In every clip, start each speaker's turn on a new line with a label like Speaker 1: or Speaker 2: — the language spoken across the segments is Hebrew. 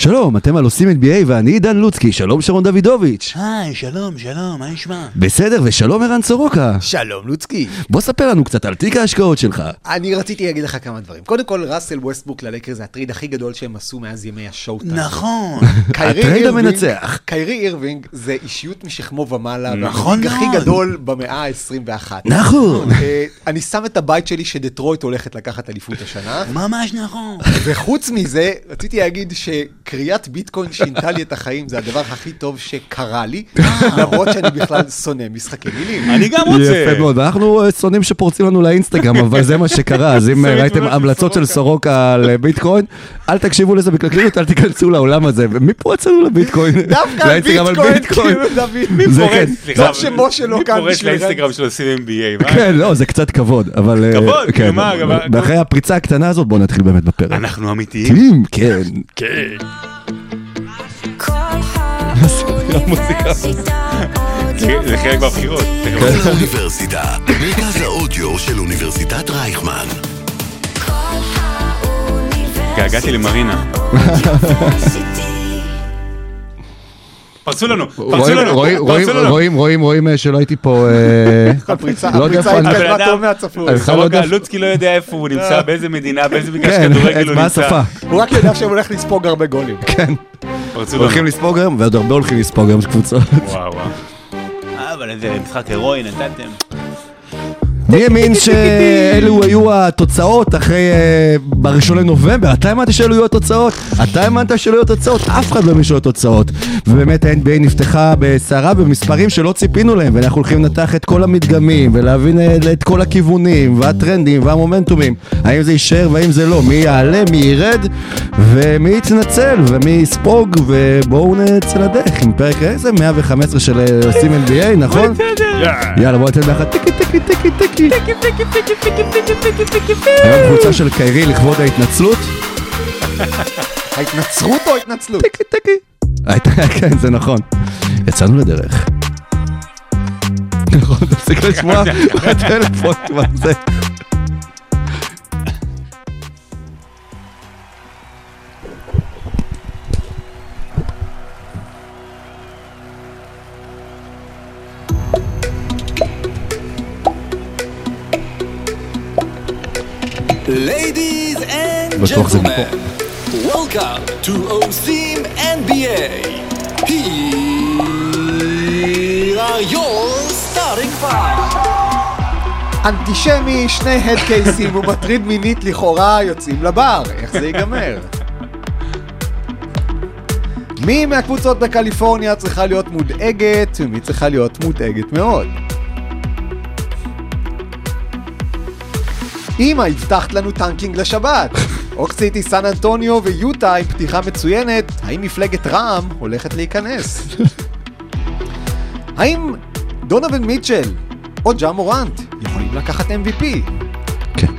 Speaker 1: שלום, אתם על עושים NBA ואני עידן לוצקי, שלום שרון דוידוביץ'.
Speaker 2: היי, שלום, שלום, מה נשמע?
Speaker 1: בסדר, ושלום ערן סורוקה.
Speaker 3: שלום לוצקי.
Speaker 1: בוא ספר לנו קצת על תיק ההשקעות שלך.
Speaker 3: אני רציתי להגיד לך כמה דברים. קודם כל, ראסל ווסטבוק ללייקרס זה ה trade הכי גדול שהם עשו מאז ימי ה Showtime.
Speaker 2: נכון.
Speaker 3: אירווינג-
Speaker 1: המנצח.
Speaker 3: קיירי אירווינג זה אישיות משכמו ומעלה.
Speaker 2: נכון
Speaker 3: והמנהיג הכי
Speaker 2: מאוד.
Speaker 3: גדול במאה ה-21.
Speaker 1: נכון.
Speaker 3: אה, אני שם את הבית שלי שדטרויט הולכת לקחת אליפות השנה.
Speaker 2: ממש נכון.
Speaker 3: וחוץ מזה, רציתי להגיד שקריאת ביטקוין שינתה לי את החיים, זה הדבר הכי טוב שקרה לי, למרות שאני בכלל שונא משחקי מילים.
Speaker 2: אני גם רוצה.
Speaker 1: יפה מאוד, ואנחנו אה, שונאים שפורצים לנו לאינסטגרם, אבל זה מה שקרה, אז אם אה, ראיתם המלצות של סורוקה על אה, ביטקוין, אל תקשיבו לזה בקלקליות, אל תיכנסו לעולם הזה. ומי פורץ לנו לביטקוין?
Speaker 3: דווקא
Speaker 1: על
Speaker 3: ביטקוין. כאילו, דוד.
Speaker 1: זה
Speaker 2: פורץ,
Speaker 1: כן.
Speaker 2: סליחה,
Speaker 3: טוב שמשה לא
Speaker 2: מי פורץ לאינסטגרם של עושים NBA?
Speaker 1: כן, לא, זה קצת כבוד, אבל... אה,
Speaker 2: כבוד,
Speaker 1: כן,
Speaker 2: כאילו, מה,
Speaker 1: ואחרי הפריצה הקטנה הזאת, בואו נתחיל באמת בפרק.
Speaker 2: אנחנו אמיתיים?
Speaker 1: כן.
Speaker 2: כן.
Speaker 4: האוניברסיטה
Speaker 2: זה חלק מהבחירות.
Speaker 1: כן.
Speaker 5: האוניברסיטה, מרכז האודיו של אוניברסיטת רייכמן.
Speaker 2: התגעגעתי למרינה. פרצו לנו, פרצו
Speaker 1: רואים,
Speaker 2: לנו,
Speaker 1: רואים, רואים,
Speaker 2: פרצו לנו.
Speaker 1: רואים, רואים, רואים אה, שלא הייתי פה... אה,
Speaker 3: הפריצה
Speaker 1: לא
Speaker 3: התקדמה טוב מהצפוי.
Speaker 1: לא
Speaker 2: לוצקי לא יודע איפה הוא נמצא, באיזה מדינה, באיזה מגרש
Speaker 1: כן,
Speaker 2: כדורגל הוא
Speaker 1: מה
Speaker 2: נמצא.
Speaker 3: הוא רק יודע שהוא הולך לספוג הרבה גולים.
Speaker 1: כן. הולכים לספוג היום, ועוד הרבה הולכים לספוג היום קבוצות.
Speaker 2: וואו וואו. אה, אבל איזה משחק הירואי נתתם.
Speaker 1: מי האמין שאלו היו התוצאות אחרי... אה, בראשון לנובמבר? אתה האמנת שאלו יהיו התוצאות? אתה האמנת שאלו יהיו התוצאות? אף אחד לא האמין שיהיו התוצאות. ובאמת ה-NBA נפתחה בסערה במספרים שלא ציפינו להם, ואנחנו הולכים לנתח את כל המדגמים, ולהבין אה, את כל הכיוונים, והטרנדים, והמומנטומים. האם זה יישאר והאם זה לא. מי יעלה, מי ירד, ומי יתנצל, ומי יספוג, ובואו נצא לדרך עם פרק איזה 115 של אה, עושים NBA, נכון? יאללה בוא ניתן ביחד טיקי טיקי טיקי טיקי היום קבוצה של קיירי לכבוד ההתנצלות.
Speaker 3: ההתנצרות או ההתנצלות?
Speaker 1: טיקי טיקי הייתה- כן זה נכון. יצאנו לדרך. נכון תפסיק לשמוע בטלפון כבר זה
Speaker 5: Ladies and
Speaker 1: בטוח זה
Speaker 5: gentlemen, welcome to OSIM NBA. Here are your starting five.
Speaker 3: אנטישמי, שני הדקייסים ומטריד מינית לכאורה יוצאים לבר. איך זה ייגמר? מי מהקבוצות בקליפורניה צריכה להיות מודאגת ומי צריכה להיות מודאגת מאוד? אמא, הבטחת לנו tanking לשבת. אוקסיטי, סן אנטוניו ויוטה עם פתיחה מצוינת, האם מפלגת רע"מ הולכת להיכנס? האם דונובין מיטשל או ג'ה מורנט יכולים לקחת MVP?
Speaker 1: כן.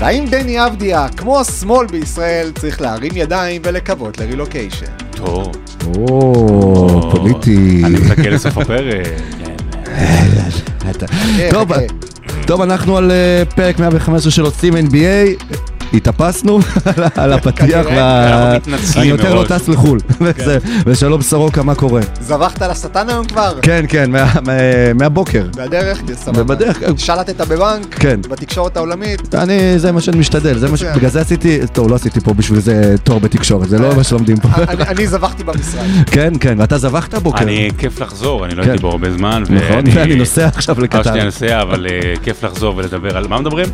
Speaker 3: והאם דני אבדיה, כמו השמאל בישראל, צריך להרים ידיים ולקוות לרילוקיישן?
Speaker 2: טוב.
Speaker 1: או פוליטי
Speaker 2: אני מחכה לסוף הפרק. כן.
Speaker 1: טוב. טוב אנחנו על אה, פרק 115 של עושים NBA התאפסנו על הפתיח
Speaker 3: כנראה.
Speaker 1: וה-
Speaker 2: אנחנו מתנצלים
Speaker 1: אני יותר לא. טס לחו"ל וזה- ושלום סורוקה מה קורה
Speaker 3: זבחת לשטן היום כבר?
Speaker 1: כן כן מה- מה- מהבוקר
Speaker 3: בדרך? סבבה.
Speaker 1: ובדרך, כן.
Speaker 3: שלטת בבנק?
Speaker 1: כן.
Speaker 3: בתקשורת העולמית?
Speaker 1: אני, זה מה שאני משתדל, זה מה ש... בגלל זה עשיתי, טוב, לא עשיתי פה בשביל זה תואר בתקשורת, זה לא מה שלומדים פה.
Speaker 3: אני- אני זבחתי במשרד.
Speaker 1: כן, כן, ואתה זבחת הבוקר.
Speaker 2: אני, כיף לחזור, אני לא
Speaker 1: כן.
Speaker 2: הייתי פה הרבה זמן.
Speaker 1: נכון, ואני נוסע עכשיו
Speaker 2: פעם
Speaker 1: לקטר.
Speaker 2: שנייה נוסע, אבל אה, כיף לחזור ולדבר על... מה מדברים?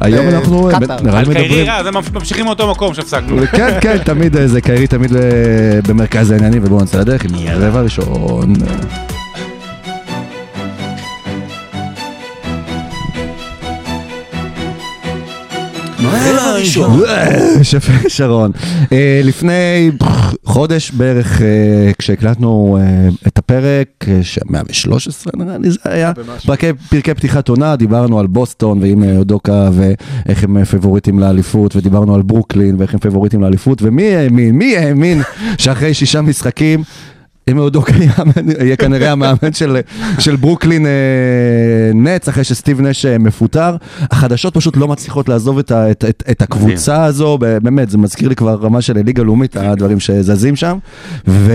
Speaker 1: היום
Speaker 3: אה,
Speaker 1: אנחנו. נראה
Speaker 2: על
Speaker 1: לי
Speaker 2: קיירי. רע, זה ממשיכים מאותו מקום שהפסקנו.
Speaker 1: כן, כן, תמיד אה, זה קיירי תמיד אה, במרכז העניינים, ובואו נצא לדרך עם הרבע הראשון.
Speaker 5: רבע ראשון.
Speaker 1: וואו, שפה שרון. אה, לפני חודש בערך, אה, כשהקלטנו אה, את הפרק, אה, ש- 113 נראה לי זה היה. פרקי- פתיחת עונה, דיברנו על בוסטון ועם אה, אודוקה ואיך הם אה, פבוריטים לאליפות, ודיברנו על ברוקלין ואיך הם פבוריטים לאליפות, ומי האמין, מי האמין שאחרי שישה משחקים אם אודוקה יאמן- יהיה כנראה המאמן של, של ברוקלין אה, נץ, אחרי שסטיב נש אה, מפוטר. החדשות פשוט לא מצליחות לעזוב את, ה, את, את, את הקבוצה הזו, באמת, זה מזכיר לי כבר רמה של ליגה לאומית, הדברים שזזים שם. ו...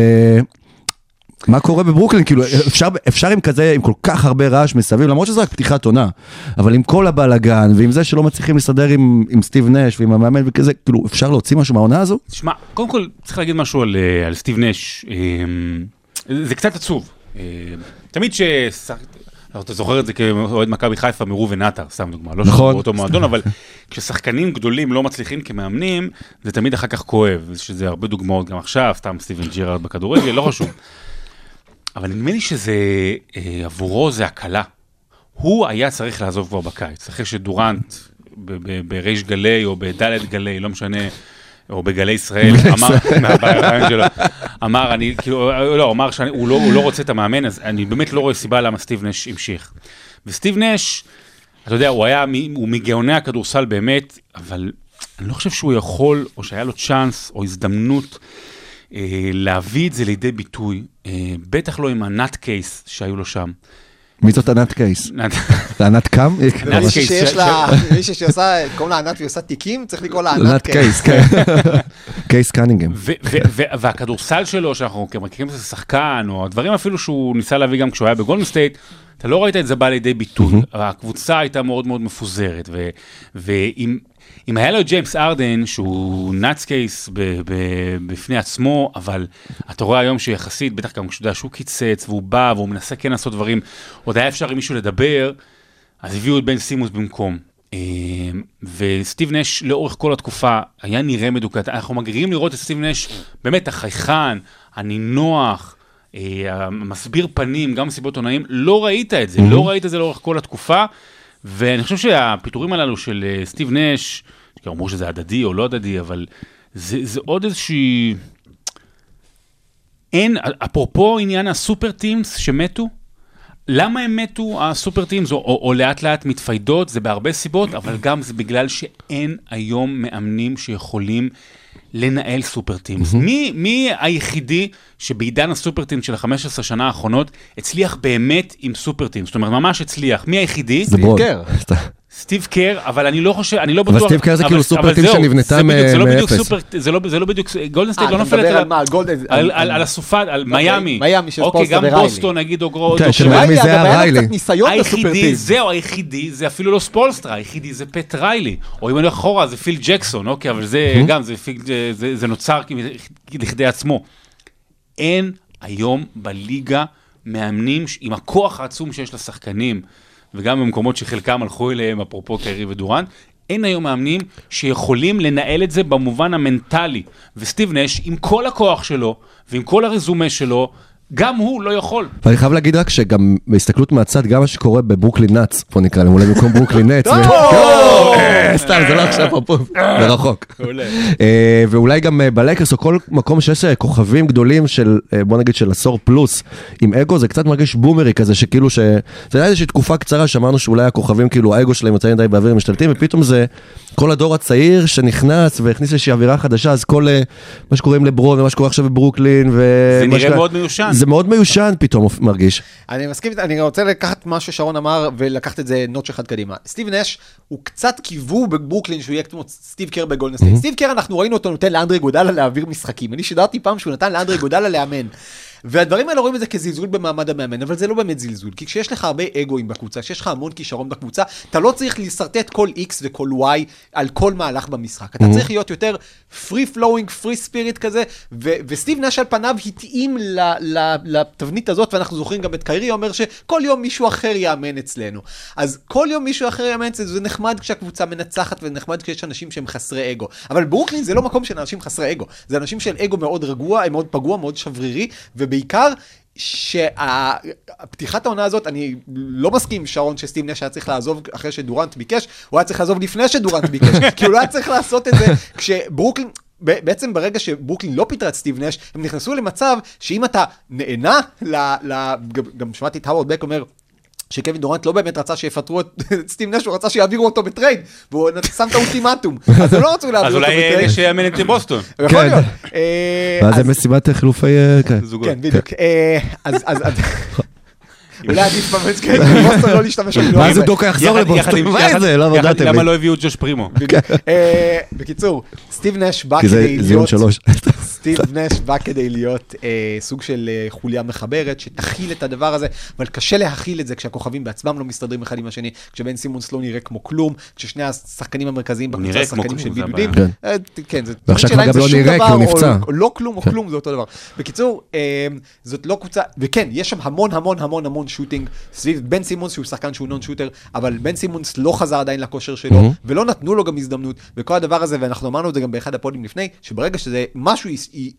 Speaker 1: מה קורה בברוקלין? כאילו, אפשר, אפשר עם כזה, עם כל כך הרבה רעש מסביב, למרות שזה רק פתיחת עונה, אבל עם כל הבלאגן, ועם זה שלא מצליחים להסתדר עם, עם סטיב נש ועם המאמן וכזה, כאילו, אפשר להוציא משהו מהעונה הזו?
Speaker 2: תשמע, קודם כל צריך להגיד משהו על, אה, על סטיב נש. אה, זה קצת עצוב. אה, תמיד ש... אתה זוכר את זה כאוהד מכבי חיפה מראובן עטר, סתם דוגמה, לא.
Speaker 1: נכון.
Speaker 2: באותו מועדון, אבל כששחקנים גדולים לא מצליחים כמאמנים, זה תמיד אחר כך כואב, שזה הרבה דוגמאות גם עכשיו, סתם סטיבן ג'ירארד בכדורגל, לא חשוב. אבל נדמה לי שזה, אה, עבורו זה הקלה. הוא היה צריך לעזוב כבר בקיץ, אחרי שדורנט בריש גלי או בדלת גלי, לא משנה, או בגלי ישראל, אמר, מהרעיון שלו, אמר, אני, כאילו, לא, אמר שהוא לא, לא רוצה את המאמן, אז אני באמת לא רואה סיבה למה סטיב נש המשיך. וסטיב נש, אתה יודע, הוא היה, הוא מגאוני הכדורסל באמת, אבל אני לא חושב שהוא יכול, או שהיה לו צ'אנס, או הזדמנות, להביא את זה לידי ביטוי, אה, בטח לא עם ה nut case שהיו לו שם.
Speaker 1: מי זאת ענת קייס? זה ענת קם?
Speaker 2: ענת קייס,
Speaker 3: שיש לה, מישהי שעושה, קוראים לה ענת והיא עושה תיקים, צריך לקרוא לה
Speaker 1: ענת קייס,
Speaker 3: קייס.
Speaker 1: כן. קייס קנינגהם.
Speaker 2: והכדורסל שלו, שאנחנו מכירים את השחקן, או הדברים אפילו שהוא ניסה להביא גם כשהוא היה בגולדן סטייט, אתה לא ראית את זה בא לידי ביטוי. הקבוצה הייתה מאוד מאוד מפוזרת, ו- ואם אם היה לו ג'יימס ארדן, שהוא נאץ קייס בפני עצמו, אבל אתה רואה היום שיחסית, בטח גם כשאתה יודע שהוא קיצץ, והוא בא, והוא מנסה כן לעשות דברים, עוד היה אפשר עם מישהו לדבר, אז הביאו את בן סימוס במקום. אה, וסטיב נש לאורך כל התקופה היה נראה מדוכא. אנחנו מגרירים לראות את סטיב נש באמת החייכן, הנינוח, אה, המסביר פנים, גם מסיבות עונאים, לא ראית את זה, לא ראית את זה לאורך כל התקופה. ואני חושב שהפיטורים הללו של אה, סטיב נש, אמרו שזה הדדי או לא הדדי, אבל זה, זה עוד איזושהי... אין, אפרופו עניין הסופר טימס שמתו, למה הם מתו, הסופר טימס, או, או, או לאט לאט מתפיידות, זה בהרבה סיבות, אבל גם זה בגלל שאין היום מאמנים שיכולים לנהל super teams. מי, מי היחידי שבעידן ה super teams של ה-15 שנה האחרונות הצליח באמת עם super teams? זאת אומרת, ממש הצליח. מי היחידי?
Speaker 1: זה ברוד.
Speaker 2: סטיב קר, אבל אני לא חושב, אני לא
Speaker 1: אבל
Speaker 2: בטוח.
Speaker 1: סטיב קר זה
Speaker 2: אבל-
Speaker 1: כאילו סופר
Speaker 2: אבל team
Speaker 1: שנבנתה
Speaker 2: לא
Speaker 1: מאפס.
Speaker 2: סופר, זה לא- זה לא בדיוק, גולדן
Speaker 3: אה,
Speaker 2: סטייט לא
Speaker 3: אתה
Speaker 2: נופלת על-
Speaker 3: על
Speaker 2: הסופה, על מיאמי.
Speaker 3: מיאמי של
Speaker 2: אוקיי,
Speaker 3: ספולסטרה
Speaker 2: גם
Speaker 3: וריילי.
Speaker 2: בוסטון נגיד, או גרו...
Speaker 1: כן, של מיאמי זה היה ריילי.
Speaker 2: היחידי. זהו, היחידי, זה אפילו לא ספולסטרה, היחידי זה פט ריילי. או אם אני הולך אחורה, זה פיל ג'קסון, אוקיי, אבל זה גם, זה נוצר לכדי עצמו. אין היום בליגה מאמנים עם הכוח העצום שיש לשחקנים, וגם במקומות שחלקם הלכו אליהם, אפרופו קרי ודורן, אין היום מאמנים שיכולים לנהל את זה במובן המנטלי. וסטיב נש, עם כל הכוח שלו, ועם כל הרזומה שלו, גם הוא לא יכול.
Speaker 1: ואני חייב להגיד רק שגם בהסתכלות מהצד, גם מה שקורה בברוקלין נאץ, בוא נקרא להם, אולי במקום ברוקלין. ו- אה, סתם, זה לא עכשיו פה, זה רחוק. אה, ואולי גם אה, בלייקרס או כל מקום שיש אה, כוכבים גדולים של, אה, בוא נגיד של עשור פלוס, עם אגו, זה קצת מרגיש בומרי כזה, שכאילו ש... זה היה איזושהי תקופה קצרה שאמרנו שאולי הכוכבים, כאילו האגו שלהם יותר מדי באוויר משתלטים, ופתאום זה כל הדור הצעיר שנכנס והכניס איזושהי אווירה חדשה, אז כל אה, מה שקורה עם לברון ומה שקורה עכשיו בברוקלין, ו...
Speaker 2: זה נראה
Speaker 1: שקרה-
Speaker 2: מאוד מיושן.
Speaker 1: זה מאוד מיושן פתאום מרגיש.
Speaker 3: אני מסכים, אני רוצה לקחת מה ששרון אמר ולקחת את זה נוטש אחד קדימה. סטיב נש הוא קצת קיוו בברוקלין שהוא יהיה כמו סטיב קר בגולדן סטייט. סטיב קר אנחנו ראינו אותו נותן לאנדרה איגודלה להעביר משחקים. אני שידרתי פעם שהוא נתן לאנדרה איגודלה לאמן. והדברים האלה רואים את זה כזלזול במעמד המאמן, אבל זה לא באמת זלזול, כי כשיש לך הרבה אגואים בקבוצה, כשיש לך המון כישרון בקבוצה, אתה לא צריך לשרטט כל X וכל Y על כל מהלך במשחק. אתה צריך להיות יותר free flowing, free spirit כזה, ו- וסטיב נש על פניו התאים ל- ל- לתבנית הזאת, ואנחנו זוכרים גם את קיירי אומר שכל יום מישהו אחר יאמן אצלנו. אז כל יום מישהו אחר יאמן אצלנו, זה נחמד כשהקבוצה מנצחת, ונחמד כשיש אנשים שהם חסרי אגו. אבל ברוקלין זה לא מקום של אנשים חסרי אגו, זה אנשים של אגו מאוד רגוע, מאוד פגוע, מאוד שברירי, ובעיקר... שהפתיחת העונה הזאת, אני לא מסכים שרון שסטיב נש היה צריך לעזוב אחרי שדורנט ביקש, הוא היה צריך לעזוב לפני שדורנט ביקש, כי הוא לא היה צריך לעשות את זה כשברוקלין... בעצם ברגע שברוקלין לא פיטרה את סטיב נש, הם נכנסו למצב שאם אתה נהנה, ל, ל, גם, גם שמעתי את הווארד בק אומר, שקווין דורנט לא באמת רצה שיפטרו את סטיב נש, הוא רצה שיעבירו אותו ב trade, והוא שם את האולטימטום, אז הם לא רצו להעביר
Speaker 2: אז
Speaker 3: אותו
Speaker 2: אולי
Speaker 3: ב trade.
Speaker 2: יש שיאמן את בוסטון.
Speaker 3: יכול
Speaker 1: כן.
Speaker 3: להיות. אה,
Speaker 1: ואז
Speaker 3: אז-
Speaker 1: זה מסיבת חילופי... אה, כן.
Speaker 2: זוגות.
Speaker 3: כן, בדיוק. אה, אז... אז- אז- אולי עדיף באמת כן, בבוסטון לא להשתמש במינוח
Speaker 1: ואז
Speaker 3: הזה.
Speaker 1: יודוקה יחזור לבוסטון, מה זה? לא
Speaker 2: יחד-
Speaker 1: הודעתם
Speaker 2: למה. לא הביאו את ג'וש פרימו?
Speaker 3: אה, בקיצור, סטיב נש בא
Speaker 1: כי זה
Speaker 3: כדי
Speaker 1: זיון
Speaker 3: להיות... סטיב נש בא כדי להיות אה, סוג של אה, חוליה מחברת שתכיל את הדבר הזה, אבל קשה להכיל את זה כשהכוכבים בעצמם לא מסתדרים אחד עם השני, כשבן סימונס לא נראה כמו כלום, כששני השחקנים המרכזיים
Speaker 2: הוא
Speaker 3: בקבוצה שחקנים של בידודים. אה, כן, זה
Speaker 1: ועכשיו כבר
Speaker 3: שאלה אם
Speaker 1: גם
Speaker 3: זה
Speaker 1: לא
Speaker 3: שום
Speaker 1: נראה, כי הוא
Speaker 3: או-
Speaker 1: נפצע.
Speaker 3: או לא כלום או
Speaker 1: כן.
Speaker 3: כלום, זה אותו דבר. בקיצור, אה, זאת לא קבוצה, וכן, יש שם המון המון המון המון שוטינג סביב בן סימונס שהוא שחקן שהוא נון שוטר, אבל בן סימונס לא חזר עדיין לכושר שלו, ולא נתנו לו גם הזדמנות, וכל הדבר הזה, ואנחנו אמרנו את זה גם באחד הפודים לפני, שברגע שזה משהו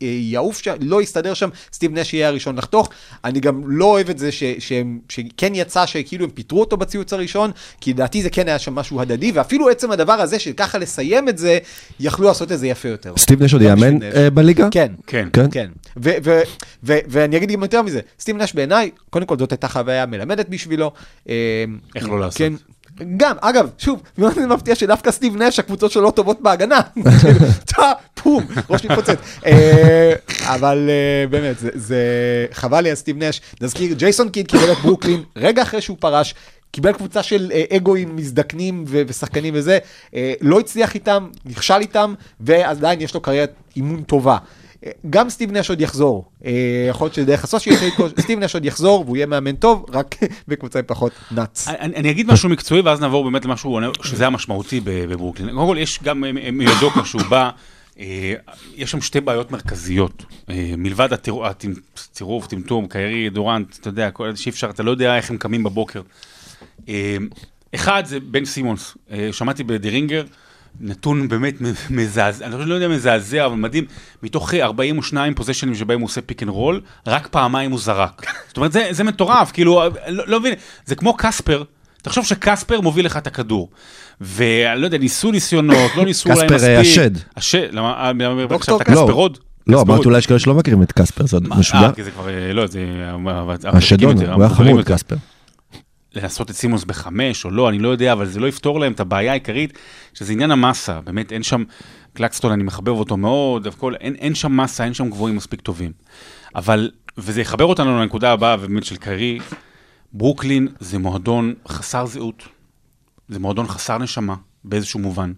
Speaker 3: יעוף שם, לא יסתדר שם, סטיב נש יהיה הראשון לחתוך. אני גם לא אוהב את זה ש- שהם- שכן יצא שכאילו הם פיטרו אותו בציוץ הראשון, כי לדעתי זה כן היה שם משהו הדדי, ואפילו עצם הדבר הזה של ככה לסיים את זה, יכלו לעשות את זה יפה יותר.
Speaker 1: סטיב נש עוד
Speaker 3: לא
Speaker 1: יאמן. אה, בליגה?
Speaker 3: כן.
Speaker 2: כן.
Speaker 1: כן?
Speaker 3: כן, ו- ו- ו- ואני אגיד גם יותר מזה, סטיב נש בעיניי, קודם כל זאת הייתה חוויה מלמדת בשבילו. אה,
Speaker 2: איך לא לעשות.
Speaker 3: גם, אגב, שוב, מאוד מפתיע שדווקא סטיב נש, הקבוצות שלו לא טובות בהגנה. טה, פום, ראש מתפוצץ. אה, אבל אה, באמת, זה- חבל לי על סטיב נש. נזכיר, ג'ייסון קיד קיבל את ברוקלין רגע אחרי שהוא פרש. קיבל קבוצה של אה, אגואים מזדקנים ו- ושחקנים וזה, לא הצליח איתם, נכשל איתם, ועדיין יש לו קריירת אימון טובה. אה, גם סטיב נש עוד יחזור, אה, יכול להיות שדרך הסושי, סטיב נש עוד יחזור והוא יהיה מאמן טוב, רק בקבוצה עם פחות נאץ.
Speaker 2: אני, אגיד משהו מקצועי ואז נעבור באמת למשהו שזה המשמעותי בברוקלין. קודם כל יש גם אה, מיודוקה שהוא בא, אה, יש שם שתי בעיות מרכזיות. אה, מלבד הצירוף, טמטום, קיירי, דורנט, אתה יודע, שאי אפשר, אתה לא יודע איך הם קמים בבוקר. אה, אחד זה בן סימונס, אה, שמעתי בדירינגר, נתון באמת מזעזע, אני לא יודע מזעזע, אבל מדהים, מתוך 42 possession-ים שבהם הוא עושה pick and roll, רק פעמיים הוא זרק. זאת אומרת, זה, זה מטורף, כאילו, לא, לא מבין, זה כמו קספר, תחשוב שקספר מוביל לך את הכדור. ואני לא יודע, ניסו ניסיונות, לא ניסו אולי
Speaker 1: קספר,
Speaker 2: מספיק.
Speaker 1: אה, השד.
Speaker 2: השד, למה, עכשיו אתה
Speaker 3: קספר.
Speaker 2: קספר עוד?
Speaker 1: לא,
Speaker 2: קספר
Speaker 1: אמרתי
Speaker 2: עוד.
Speaker 1: אולי יש כאלה שלא מכירים את קספר, זה
Speaker 2: מה,
Speaker 1: משוגע.
Speaker 2: אה, כי זה כבר, אה, לא, זה...
Speaker 1: השדון, הוא היה חמוד. קספר.
Speaker 2: לעשות את סימונס בחמש או לא, אני לא יודע, אבל זה לא יפתור להם את הבעיה העיקרית, שזה עניין המסה, באמת אין שם, קלקסטון, אני מחבב אותו מאוד, הכל, אין, אין שם מסה, אין שם גבוהים מספיק טובים. אבל, וזה יחבר אותנו לנקודה הבאה, ובאמת של קיירי, ברוקלין זה מועדון חסר זהות, זה מועדון חסר נשמה, באיזשהו מובן.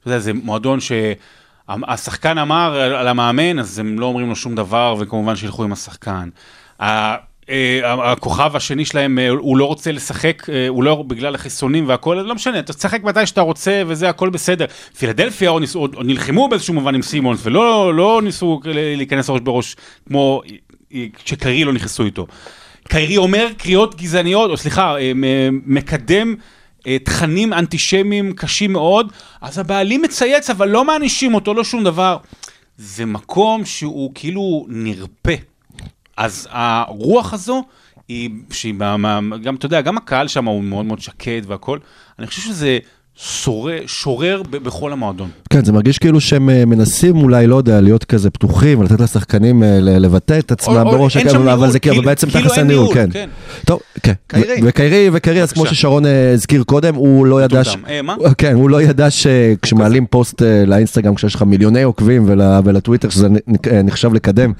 Speaker 2: אתה יודע, זה מועדון שהשחקן אמר על המאמן, אז הם לא אומרים לו שום דבר, וכמובן שילכו עם השחקן. אה, הכוכב השני שלהם, אה, הוא לא רוצה לשחק, אה, הוא לא בגלל החיסונים והכל, לא משנה, אתה תשחק מתי שאתה רוצה וזה הכל בסדר. פילדלפיה עוד, ניסו, עוד נלחמו באיזשהו מובן עם סימונס, ולא לא ניסו להיכנס ראש בראש כמו אה, כשקיירי לא נכנסו איתו. קיירי אומר קריאות גזעניות, או סליחה, אה, מקדם אה, תכנים אנטישמיים קשים מאוד, אז הבעלים מצייץ, אבל לא מענישים אותו, לא שום דבר. זה מקום שהוא כאילו נרפה. אז הרוח הזו, היא, שהיא, גם, אתה יודע, גם הקהל שם הוא מאוד מאוד שקט והכל, אני חושב שזה שורר, שורר בכל המועדון.
Speaker 1: כן, זה מרגיש כאילו שהם אה, מנסים אולי, לא יודע, להיות כזה פתוחים, ולתת לשחקנים אה, לבטא את עצמם בראש הקו, אבל
Speaker 2: ניהול,
Speaker 1: זה כאילו
Speaker 2: כאילו-
Speaker 1: בעצם
Speaker 2: כאילו אין
Speaker 1: הניהול,
Speaker 2: ניהול,
Speaker 1: כן.
Speaker 2: כן.
Speaker 1: טוב, כן. וקיירי, וקיירי, אז כמו. ששרון אה, הזכיר קודם, הוא לא ידע... ש-.
Speaker 2: אה, מה?
Speaker 1: כן, הוא לא ידע שכשמעלים פוסט לאינסטגרם, כשיש לך מיליוני עוקבים ול- ולטוויטר, שזה נחשב לקדם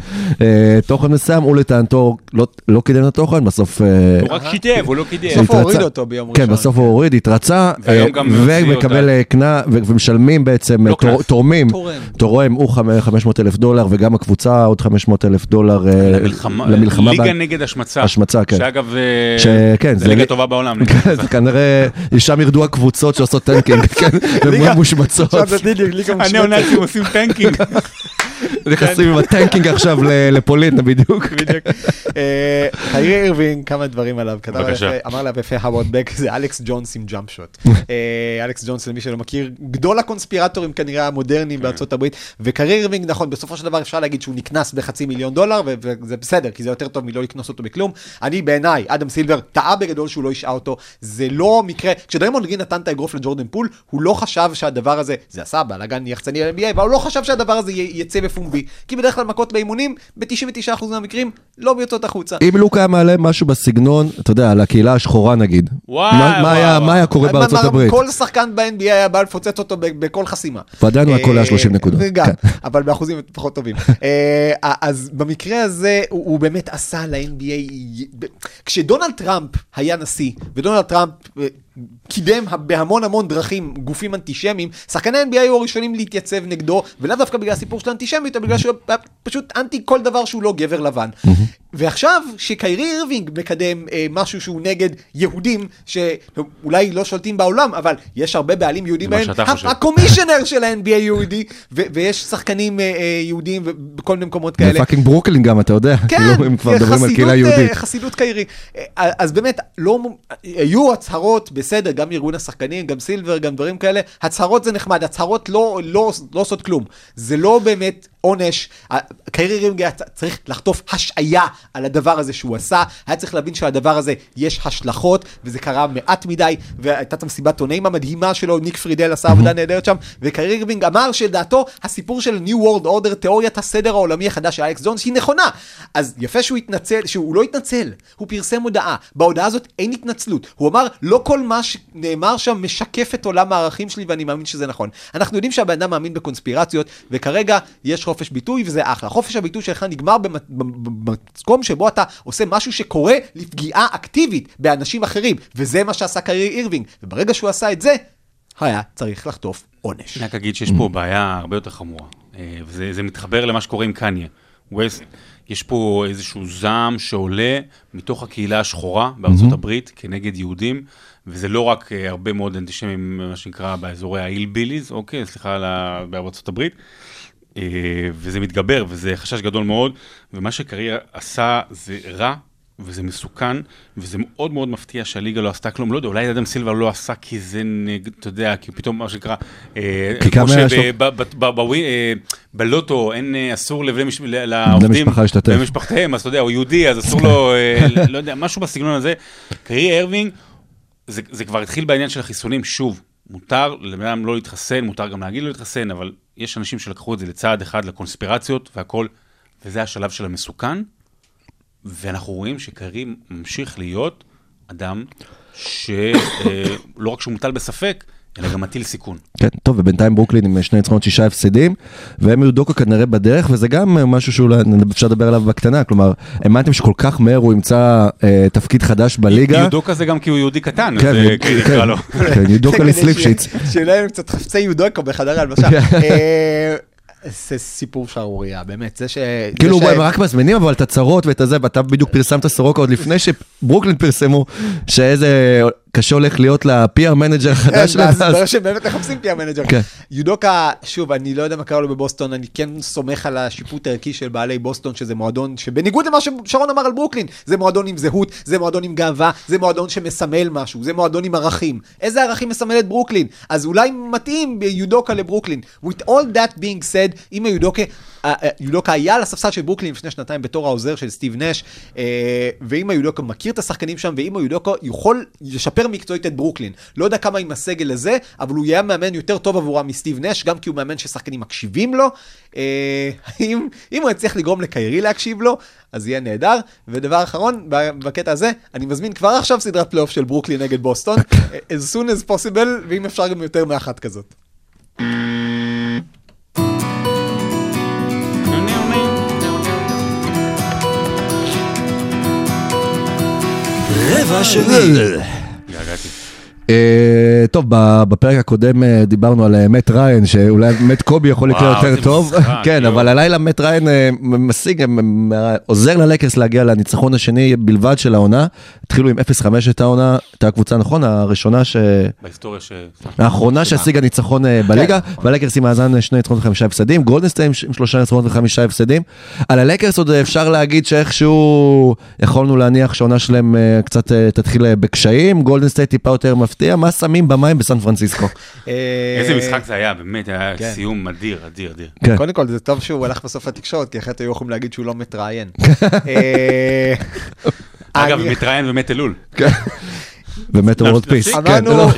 Speaker 1: תוכן מסוים, הוא לטענתו לא- לא קידם את התוכן, בסוף...
Speaker 2: הוא רק שיתף, הוא לא קידם.
Speaker 3: בסוף הוא. הוריד אותו ביום ראשון.
Speaker 1: כן, בסוף הוא הוריד, התרצה,
Speaker 2: והיום גם
Speaker 1: ומקבל. אה, קנס, ו- ומשלמים בעצם,
Speaker 2: לא
Speaker 1: אה, תור-
Speaker 2: קנס.
Speaker 1: תורמים,
Speaker 3: תורם.
Speaker 1: תורם, הוא חמ- 500 אלף דולר, וגם הקבוצה עוד 500 אלף דולר אה,
Speaker 2: למלחמה,
Speaker 1: למלחמה.
Speaker 2: ליגה
Speaker 1: ב-
Speaker 2: נגד השמצה.
Speaker 1: השמצה, כן.
Speaker 2: שאגב, אה,
Speaker 1: שכן,
Speaker 2: זה
Speaker 1: זה
Speaker 2: ליגה
Speaker 1: לי-
Speaker 2: טובה בעולם.
Speaker 1: כן, כנראה, שם ירדו הקבוצות שעושות tanking, כן,
Speaker 3: ליגה-
Speaker 1: הן מושמצות.
Speaker 3: מושמצת.
Speaker 2: הניאו-נאצים עושים tanking.
Speaker 1: נכנסים עם ה tanking עכשיו ל- לפולין, בדיוק.
Speaker 3: בדיוק. אה, קיירי אירווינג, כמה דברים עליו.
Speaker 2: בבקשה.
Speaker 3: אמר עליו יפה הווארד בק, זה אלכס ג'ונס עם jump shot. אה, אלכס ג'ונס, למי שלא מכיר, גדול הקונספירטורים כנראה המודרניים בארצות הברית, וקיירי אירווינג, נכון, בסופו של דבר אפשר להגיד שהוא נקנס בחצי מיליון דולר, וזה בסדר, כי זה יותר טוב מלא לקנוס אותו בכלום. אני בעיניי, אדם סילבר טעה בגדול שהוא לא השעה אותו, זה לא מקרה, כשדריימונד גרין נתן את האגרוף לג'ורדן פול, הוא לא חשב שהדבר הזה, זה עשה בלאגן יחצני ל-NBA, אבל הוא לא חשב שהדבר הזה יצא בפומבי. כי בדרך כלל מכות באימונים, ב-99% מהמקרים, לא יוצאות החוצה.
Speaker 1: אם לוק היה מעלה משהו בסגנון, אתה יודע, על הקהילה השחורה נגיד,
Speaker 2: וואי,
Speaker 1: מה- מה
Speaker 2: וואי,
Speaker 1: היה-. מה היה קורה בארצות
Speaker 3: מה-
Speaker 1: הברית?
Speaker 3: כל שחקן ב-NBA היה בא לפוצץ אותו בכל חסימה.
Speaker 1: ועדיין הוא הכל היה
Speaker 3: אה,
Speaker 1: 30 נקודות.
Speaker 3: וגם,
Speaker 1: כן.
Speaker 3: אבל באחוזים פחות טובים. אה, אז במקרה הזה, הוא הוא באמת עשה ל-NBA, כשדונלד טראמפ היה נשיא, ודונלד טראמפ אה, קידם בהמון המון דרכים גופים אנטישמיים, שחקני ה-NBA היו הראשונים להתייצב נגדו, ולאו דווקא בגלל הסיפור של האנטישמיות, אלא בגלל שהוא פשוט אנטי כל דבר שהוא לא גבר לבן. ועכשיו, שקיירי אירווינג מקדם אה, משהו שהוא נגד יהודים, שאולי לא שולטים בעולם, אבל יש הרבה בעלים יהודים בהם.
Speaker 2: ה
Speaker 3: commissioner של ה-NBA יהודי, ו- ויש שחקנים אה, אה, יהודים בכל מיני מקומות כאלה.
Speaker 1: ב fucking ברוקלין גם, אתה יודע,
Speaker 3: כן,
Speaker 1: כאילו, אם כבר מדברים על
Speaker 3: חסידות,
Speaker 1: קהילה
Speaker 3: אה,
Speaker 1: יהודית.
Speaker 3: חסידות קיירי. אה, אז באמת, לא, היו הצהרות, בסדר, גם ארגון השחקנים, גם סילבר, גם דברים כאלה, הצהרות זה נחמד, הצהרות לא, לא, לא עושות כלום. זה לא באמת עונש. קיירי אירווינג היה צריך לחטוף השעיה על הדבר הזה שהוא עשה, היה צריך להבין שלדבר הזה יש השלכות, וזה קרה מעט מדי, והייתה את המסיבת עיתונאים המדהימה שלו, ניק פרידל עשה עבודה נהדרת שם, וקיירי אירווינג אמר שלדעתו הסיפור של New World Order, תיאוריית הסדר העולמי החדש של אלכס ג'ונס, היא נכונה. אז יפה שהוא התנצל, שהוא לא התנצל, הוא פרסם הודעה. בהודעה הזאת אין התנצלות. הוא אמר, לא כל מה שנאמר שם משקף את עולם הערכים שלי ואני מאמין שזה נכון. אנחנו יודעים שהבן אדם מאמין בקונספירציות, וכרגע יש חופש ביטוי וזה אחלה. חופש הביטוי שלך נגמר במ- במ- במקום שבו אתה עושה משהו שקורא לפגיעה אקטיבית באנשים אחרים, וזה מה שעשה קיירי אירווינג. וברגע שהוא עשה את זה, היה צריך לחטוף עונש.
Speaker 2: אני רק אגיד שיש פה בעיה הרבה יותר חמורה, אה, וזה זה מתחבר למה שקורה עם קניה. ווסט, יש פה איזשהו זעם שעולה מתוך הקהילה השחורה בארצות הברית כנגד יהודים, וזה לא רק אה, הרבה מאוד אנטישמים, מה שנקרא, באזורי האיל-ביליז, אוקיי, סליחה, בארצות הברית. אה, וזה מתגבר, וזה חשש גדול מאוד, ומה שקריירה עשה זה רע, וזה מסוכן, וזה מאוד מאוד מפתיע שהליגה לא עשתה כלום. לא יודע, אולי אדם סילבר לא עשה כי זה נגד, אתה יודע, כי פתאום מה שנקרא, אה, כמו שבלוטו אין, אה, אסור לבני לעובדים. במשפחתיהם, אז אתה יודע, הוא יהודי, אז אסור לו, לא יודע, משהו בסגנון הזה. קרי ארווינג, זה כבר התחיל בעניין של החיסונים, שוב, מותר לבן אדם לא להתחסן, מותר גם להגיד לא להתחסן, אבל יש אנשים שלקחו את זה לצעד אחד לקונספירציות והכל, וזה השלב של המסוכן, ואנחנו רואים שקרים ממשיך להיות אדם שלא רק שהוא מוטל בספק, אלא גם מטיל סיכון.
Speaker 1: כן, טוב, ובינתיים ברוקלין עם שני ניצחונות, שישה הפסדים, והם היו דוקו כנראה בדרך, וזה גם משהו שאולי אפשר לדבר עליו בקטנה, כלומר, האמנתם שכל כך מהר הוא ימצא אה, תפקיד חדש בליגה.
Speaker 2: יודוקה זה גם כי הוא יהודי קטן,
Speaker 1: כן,
Speaker 2: אה,
Speaker 1: כן,
Speaker 2: נקרא לו.
Speaker 1: כן, יודוקה לסליפשיץ.
Speaker 3: ש- שיהיה להם קצת חפצי יודוקו בחדר ההלבשה. אה, זה סיפור שערורייה, באמת, זה ש... זה
Speaker 1: כאילו הם רק מזמינים אבל את הצרות ואת הזה, ואתה בדיוק פרסמת סורוקה עוד לפני שברוקלין פרסמו שאיזה קשה הולך להיות ל- PR manager החדש שלהם.
Speaker 3: אז מתברר שהם באמת מחפשים PR manager.
Speaker 1: כן.
Speaker 3: יודוקה, שוב, אני לא יודע מה קרה לו בבוסטון, אני כן סומך על השיפוט הערכי של בעלי בוסטון, שזה מועדון שבניגוד למה ששרון אמר על ברוקלין, זה מועדון עם זהות, זה מועדון עם גאווה, זה מועדון שמסמל משהו, זה מועדון עם ערכים. איזה ערכים מסמל את ברוקלין? אז אולי מתאים יודוקה לברוקלין. With all that being said, אם יודוקה, אה, אה, יודוקה היה על הספסל של ברוקלין לפני שנתיים בתור העוזר של סטיב נש, אה, ואם היודוקה מכיר את השחקנים שם, ואם היודוקה יכול לשפר מקצועית את ברוקלין. לא יודע כמה עם הסגל הזה, אבל הוא יהיה מאמן יותר טוב עבורם מסטיב נש, גם כי הוא מאמן ששחקנים מקשיבים לו. אה, אם, אם הוא יצליח לגרום לקיירי להקשיב לו, אז יהיה נהדר. ודבר אחרון, בקטע הזה, אני מזמין כבר עכשיו סדרת פלייאוף של ברוקלין נגד בוסטון, as soon as possible, ואם אפשר גם יותר מאחת כזאת.
Speaker 5: רבע שני.
Speaker 1: אה, טוב, בפרק הקודם אה, דיברנו על אה, מת ריין, שאולי מת קובי יכול לקרוא יותר טוב.
Speaker 2: משחק,
Speaker 1: כן,
Speaker 2: יואו.
Speaker 1: אבל הלילה מת ריין אה, משיג, אה, אה, עוזר ללקרס להגיע לניצחון השני בלבד של העונה. התחילו עם 0-5 את העונה, הייתה הקבוצה, נכון? הראשונה ש...
Speaker 2: בהיסטוריה ש...
Speaker 1: האחרונה שהשיגה ניצחון אה, בליגה, והלקרס עם מאזן אה, שני ניצחונות וחמישה הפסדים, גולדנסטיין עם שלושה ניצחונות וחמישה הפסדים. על הלקרס עוד אפשר להגיד שאיכשהו יכולנו להניח שהעונה שלהם אה, קצת אה, תתחיל אה, בקשיים, גולדנסטיין טיפה יותר מפתיע, מה שמים במים בסן פרנסיסקו?
Speaker 3: אה,
Speaker 2: איזה משחק זה היה, באמת, היה
Speaker 3: כן.
Speaker 2: סיום אדיר, אדיר, אדיר.
Speaker 1: כן.
Speaker 3: קודם כל, זה טוב שהוא הלך בסוף לתקשורת, כי אחרת היו יכולים להגיד שהוא לא מתראיין. אה,
Speaker 2: אגב, מתראיין ומת אלול.
Speaker 1: באמת אורלד פיס. כן,
Speaker 3: אמרנו,
Speaker 1: לא.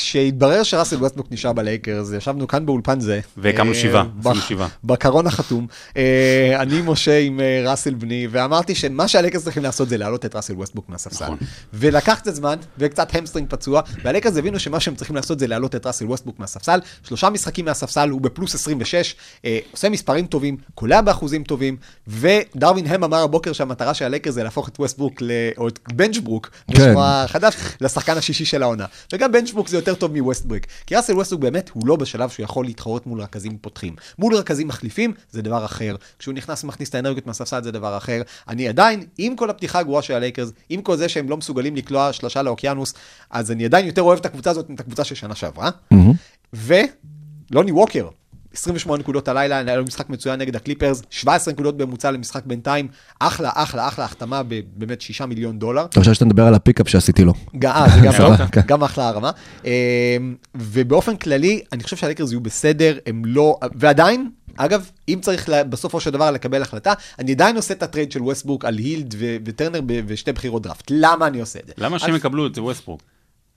Speaker 3: כשהתברר שראסל ווסטבוק נשאר בלייקרס, ישבנו כאן באולפן זה.
Speaker 2: והקמנו
Speaker 3: אה,
Speaker 2: שבעה, עשינו שבעה.
Speaker 3: בקרון החתום. אה, אני משה עם אה, ראסל בני, ואמרתי שמה שהלייקרס צריכים לעשות זה להעלות את ראסל ווסטבוק מהספסל.
Speaker 2: נכון.
Speaker 3: ולקח קצת זמן, וקצת hamstring פצוע, והלייקרס הבינו שמה שהם צריכים לעשות זה להעלות את ראסל ווסטבוק מהספסל. שלושה משחקים מהספסל, הוא בפלוס 26, אה, עושה מספרים טובים, קולע באחוזים טובים, ודרווין האם אמר הבוקר שהמטרה של הלייקרס זה להפוך את ווסטבוק, ל- או את בנצ'ברוק,
Speaker 1: כן.
Speaker 3: בשמו החדש, לשחקן השישי של העונה. וגם בנצ'ברוק זה יותר טוב מווסטברוק. כי ראסל ווסטברוק באמת הוא לא בשלב שהוא יכול להתחרות מול רכזים פותחים. מול רכזים מחליפים זה דבר אחר. כשהוא נכנס ומכניס את האנרגיות מהספסל זה דבר אחר. אני עדיין, עם כל הפתיחה הגרועה של הלייקרס, עם כל זה שהם לא מסוגלים לקלוע שלושה לאוקיינוס, אז אני עדיין יותר אוהב את הקבוצה הזאת מאשר הקבוצה של שנה שעברה. ולוני ווקר. 28 נקודות הלילה, היה לו משחק מצוין נגד הקליפרס, 17 נקודות בממוצע למשחק בינתיים, אחלה, אחלה, אחלה החתמה בבאמת 6 מיליון דולר.
Speaker 1: אתה חושב שאתה מדבר על ה pickup שעשיתי לו.
Speaker 3: גם, אה, זה גם
Speaker 1: כן.
Speaker 3: גם אחלה הרמה. אה, ובאופן כללי, אני חושב שהלייקרס יהיו בסדר, הם לא... ועדיין, אגב, אם צריך לה- בסופו של דבר לקבל החלטה, אני עדיין עושה את הטרייד של ווסטבורק על הילד ו- וטרנר ב- ושתי בחירות דראפט. למה אני עושה את זה?
Speaker 2: למה
Speaker 3: אז-
Speaker 2: שהם יקבלו את ווסטברוק?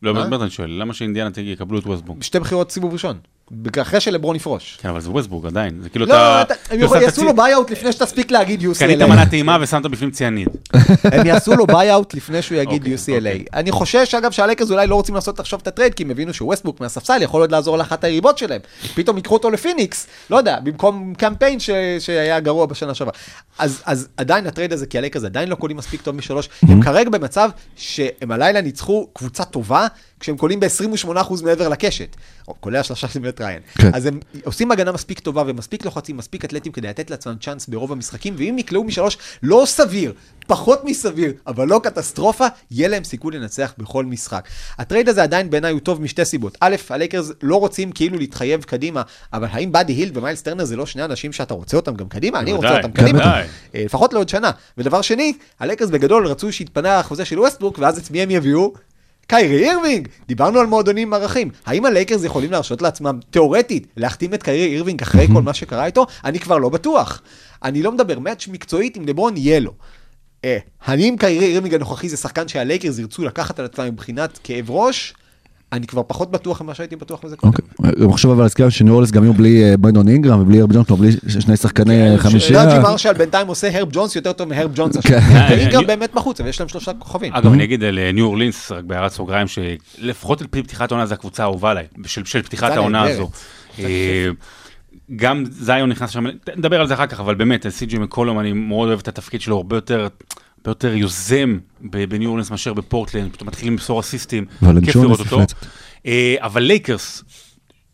Speaker 2: לא? באמת אני שואל, למה שאינדיאנה תגיד יקבלו את ווסטברוק?
Speaker 3: שתי בחירות סיבוב ראשון. אחרי שלברון יפרוש.
Speaker 2: כן, אבל זה ווסטברוק עדיין, זה כאילו
Speaker 3: לא,
Speaker 2: אתה...
Speaker 3: הם
Speaker 2: כאילו
Speaker 3: יכול-
Speaker 2: שמת
Speaker 3: יעשו
Speaker 2: צי-
Speaker 3: לו ביי-אוט לפני שתספיק להגיד
Speaker 2: קנית
Speaker 3: UCLA.
Speaker 2: מנה טעימה ושמת בפנים ציאניד.
Speaker 3: הם יעשו לו ביי-אוט לפני שהוא יגיד
Speaker 2: אוקיי,
Speaker 3: UCLA.
Speaker 2: אוקיי.
Speaker 3: אני חושש, אגב, שהלייקרס אולי לא רוצים לעשות עכשיו את הטרייד, כי הם הבינו שווסטבוק מהספסל יכול עוד לעזור לאחת היריבות שלהם. פתאום ייקחו אותו לפיניקס, לא יודע, במקום קמפיין ש- שהיה גרוע בשנה שעברה. אז, אז עדיין הטרייד הזה, כי הלייקרס עדיין לא קולעים מספיק טוב משלוש, הם כרגע במצב שהם הלילה ניצחו קבוצה טובה, כשהם קולעים ב-28% מעבר לקשת. או, קולע שלושה של מאט ריאן.
Speaker 1: כן.
Speaker 3: אז הם עושים הגנה מספיק טובה ומספיק לוחצים, מספיק אתלטים כדי לתת לעצמם צ'אנס ברוב המשחקים, ואם יקלעו משלוש, לא סביר, פחות מסביר, אבל לא קטסטרופה, יהיה להם סיכוי לנצח בכל משחק. הטרייד הזה עדיין בעיניי הוא טוב משתי סיבות. א', הלייקרס לא רוצים כאילו להתחייב קדימה, אבל האם באדי הילד ומיילס טרנר זה לא שני אנשים שאתה רוצה אותם גם קדימה? אני רוצה אותם קדימה. אה, לפחות לעוד שנה. ודבר שני, הלייקרס בגדול רצו שיתפנה החוזה של ווסטברוק, ואז את מי הם יביאו? קיירי אירווינג, דיברנו על מועדונים עם ערכים. האם הלייקרס יכולים להרשות לעצמם, תאורטית, להחתים את קיירי אירווינג אחרי כל מה שקרה איתו? אני כבר לא בטוח. אני לא מדבר, match מקצועית עם לברון יהיה לו. אה, האם קיירי אירווינג הנוכחי זה שחקן שהלייקרס ירצו לקחת על עצמם מבחינת כאב ראש? אני כבר פחות בטוח ממה שהייתי בטוח בזה קודם.
Speaker 1: אוקיי. אני חושב אבל להזכיר שניו אורלינס גם יהיו בלי אה, ברנדון אינגרם ובלי הרב ג'ונס, בלי שני שחקני אה, חמישייה.
Speaker 3: נאג'י מרשל בינתיים עושה הרב ג'ונס יותר טוב מהרב ג'ונס.
Speaker 1: כן.
Speaker 2: אני-
Speaker 3: באמת בחוץ, אבל יש להם שלושה כוכבים.
Speaker 2: אגב, אני אגיד על אה, ניו אורלינס, רק בהערת סוגריים, שלפחות על פי פתיחת העונה זו הקבוצה האהובה עליי, של פתיחת העונה. הזו. גם זאיון נכנס שם, נדבר על זה אחר כך, אבל באמת, סי.ג'י מקולום, אני מאוד אוהב את התפקיד שלו, הרבה יותר... יותר יוזם בניו אורלינס מאשר בפורטלנד, פתאום מתחילים למסור אסיסטים, כיף לראות אותו. אה, אבל לייקרס,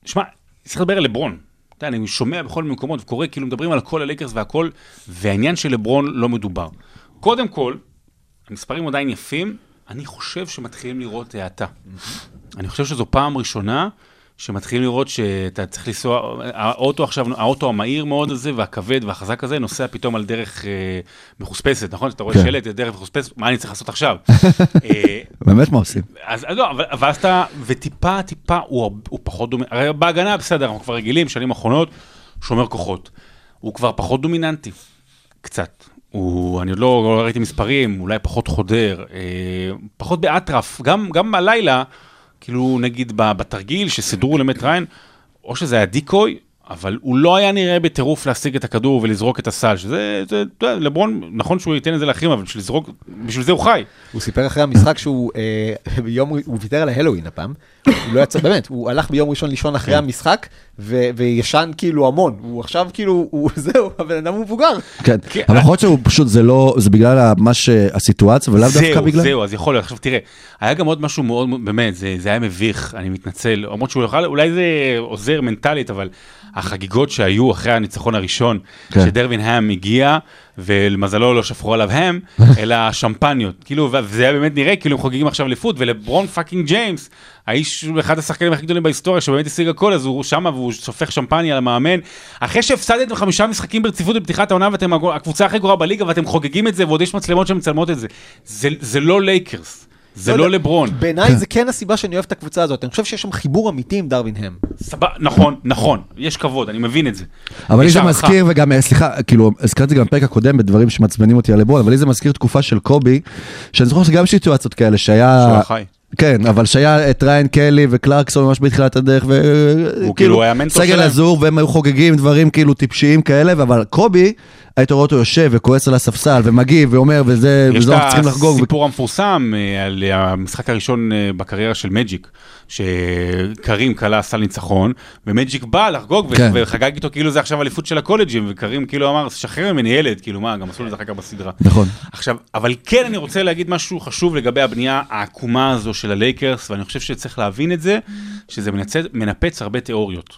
Speaker 2: שמע, צריך לדבר על לברון. אתה יודע, אני שומע בכל מיני מקומות וקורא, כאילו מדברים על הכל, הלייקרס והכל, והעניין של לברון לא מדובר. קודם כל, המספרים עדיין יפים, אני חושב שמתחילים לראות האטה. אני חושב שזו פעם ראשונה שמתחילים לראות שאתה צריך לנסוע, האוטו עכשיו, האוטו המהיר מאוד הזה והכבד והחזק הזה נוסע פתאום על דרך אה, מחוספסת, נכון? אתה רואה
Speaker 1: כן.
Speaker 2: שלט, דרך מחוספסת, מה אני צריך לעשות עכשיו? אה,
Speaker 1: באמת מה עושים?
Speaker 2: אז, אז לא, אבל, ואז אתה, וטיפה, טיפה, הוא, הוא פחות דומיננטי, הרי בהגנה בסדר, אנחנו כבר רגילים, שנים האחרונות, שומר כוחות. הוא כבר פחות דומיננטי, קצת. הוא, אני עוד לא, לא ראיתי מספרים, אולי פחות חודר, אה, פחות באטרף, גם, גם הלילה, כאילו נגיד בתרגיל שסידרו למט ריין, או שזה היה דיקוי, אבל הוא לא היה נראה בטירוף להשיג את הכדור ולזרוק את הסל, שזה, זה, אתה יודע, לברון, נכון שהוא ייתן את זה לאחרים, אבל בשביל לזרוק, בשביל זה הוא חי.
Speaker 3: הוא סיפר אחרי המשחק שהוא אה, ביום, הוא ויתר על ההלואוין הפעם, הוא לא יצא, באמת, הוא הלך ביום ראשון לישון אחרי המשחק, ו- וישן כאילו המון, הוא עכשיו כאילו, הוא זהו, הבן אדם מבוגר.
Speaker 1: כן,
Speaker 2: כן,
Speaker 1: אבל יכול להיות שהוא פשוט, זה לא, זה בגלל מה שהסיטואציה, ולאו דווקא
Speaker 2: זהו,
Speaker 1: בגלל...
Speaker 2: זהו, אז יכול להיות. עכשיו תראה, היה גם עוד משהו מאוד, מאוד- באמת, זה, זה היה מביך, אני מתנצל, למרות שהוא יוכל, אולי זה עוזר מנטלית, אבל החגיגות שהיו אחרי הניצחון הראשון,
Speaker 1: כן.
Speaker 2: שדרווין האם הגיע, ולמזלו לא שפכו עליו מים, אלא שמפניות. כאילו, וזה היה באמת נראה כאילו הם חוגגים עכשיו אליפות, ולברון fucking ג'יימס, האיש אחד השחקנים הכי גדולים בהיסטוריה, שבאמת השיג הכל, אז הוא שמה והוא שופך שמפניה למאמן. אחרי שהפסדתם חמישה משחקים ברציפות בפתיחת העונה, ואתם הקבוצה הכי גרועה בליגה, ואתם חוגגים את זה, ועוד יש מצלמות שמצלמות את זה. זה, זה לא לייקרס, זה לא
Speaker 3: יודע,
Speaker 2: לברון.
Speaker 3: בעיניי זה כן הסיבה שאני אוהב את הקבוצה הזאת, אני חושב שיש שם חיבור אמיתי עם דרווין הם.
Speaker 2: סבבה, נכון, נכון, יש כבוד, אני מבין את זה.
Speaker 1: אבל לי
Speaker 2: יש
Speaker 1: זה. מזכיר, וגם, אה, סליחה, כאילו, הזכרתי את זה גם בפרק הקודם בדברים שמעצבנים אותי על לברון, אבל לי זה מזכיר תקופה של קובי, שאני זוכר שגם יש סיטואציות כאלה,
Speaker 2: שהוא
Speaker 1: שהיה...
Speaker 2: היה חי.
Speaker 1: כן, אבל שהיה את ריין קלי וקלרקסון ממש בתחילת הדרך,
Speaker 2: הוא כאילו היה מנטור
Speaker 1: סגל. עזור, והם היו חוגגים דברים כאילו טיפשיים כאלה, אבל קובי, היית רואה אותו יושב וכועס על הספסל ומגיב ואומר, וזה,
Speaker 2: יש
Speaker 1: וזה
Speaker 2: את
Speaker 1: אנחנו צריכים לחגוג.
Speaker 2: הסיפור המפורסם אה, על המשחק הראשון אה, בקריירה של מג'יק, שקרים קלע סל ניצחון, ומג'יק בא לחגוג
Speaker 1: כן.
Speaker 2: וחגג איתו כאילו זה עכשיו אליפות של הקולג'ים, וקרים כאילו אמר, שחרר ממני ילד, כאילו מה, גם עשו לזה אחר כך בסדרה.
Speaker 1: נכון.
Speaker 2: עכשיו, אבל כן אני רוצה להגיד משהו חשוב לגבי הבנייה העקומה הזו של הלייקרס, ואני חושב שצריך להבין את זה, שזה מנצל, מנפץ הרבה תיאוריות.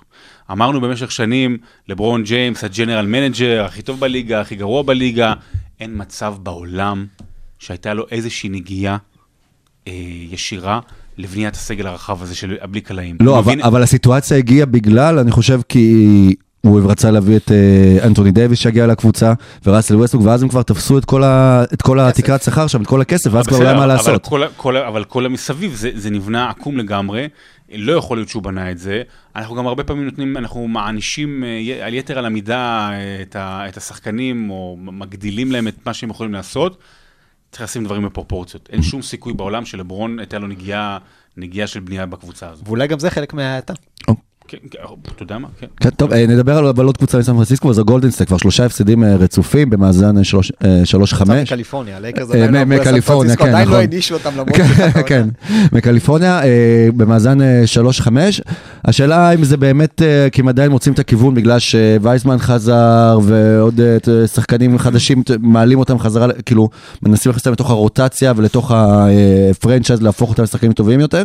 Speaker 2: אמרנו במשך שנים, לברון ג'יימס, ה general manager, הכי טוב בליגה, הכי גרוע בליגה, אין מצב בעולם שהייתה לו איזושהי נגיעה אה, ישירה לבניית הסגל הרחב הזה של הבלי קלעים.
Speaker 1: לא, אבל,
Speaker 2: מבין-
Speaker 1: אבל הסיטואציה הגיעה בגלל, אני חושב, כי הוא רצה להביא את אה, אנטוני דייוויס שיגיע לקבוצה, וראסל ווסטבוק, ואז הם כבר תפסו את כל, ה, את כל התקרת שכר שם, את כל הכסף, ואז כבר לא היה מה
Speaker 2: אבל
Speaker 1: לעשות.
Speaker 2: כל, ה- כל, ה- אבל כל המסביב זה, זה נבנה עקום לגמרי, לא יכול להיות שהוא בנה את זה. אנחנו גם הרבה פעמים נותנים, אנחנו מענישים אה, על יתר על המידה אה, את, ה, את השחקנים, או מגדילים להם את מה שהם יכולים לעשות. צריך לשים דברים בפרופורציות. אין שום סיכוי בעולם שלברון הייתה לו נגיעה, נגיעה של בנייה בקבוצה הזו.
Speaker 3: ואולי גם זה חלק מההאטה.
Speaker 2: כן, כן, אתה יודע מה? כן.
Speaker 1: כן, טוב, אה, נדבר על אבל עוד קבוצה מסן פרנסיסקו, אז הגולדנסטייט כבר שלושה הפסדים אה, רצופים במאזן אה, שלוש- אה, שלוש חמש.
Speaker 3: מקליפורניה, הלייקרס
Speaker 1: אה,
Speaker 3: עדיין לא
Speaker 1: מקליפורניה,
Speaker 3: פרנסיסקו,
Speaker 1: כן,
Speaker 3: עדיין לא
Speaker 1: נכון.
Speaker 3: הענישו אותם למרות
Speaker 1: כן, כן, מקליפורניה, אה, במאזן אה, 3-5. השאלה אם זה באמת, אה, כי הם עדיין מוצאים את הכיוון בגלל שווייזמן חזר ועוד אה, שחקנים חדשים, מעלים אותם חזרה, כאילו, מנסים להכניס אותם לתוך הרוטציה ולתוך ה franchise, להפוך אותם לשחקנים טובים יותר.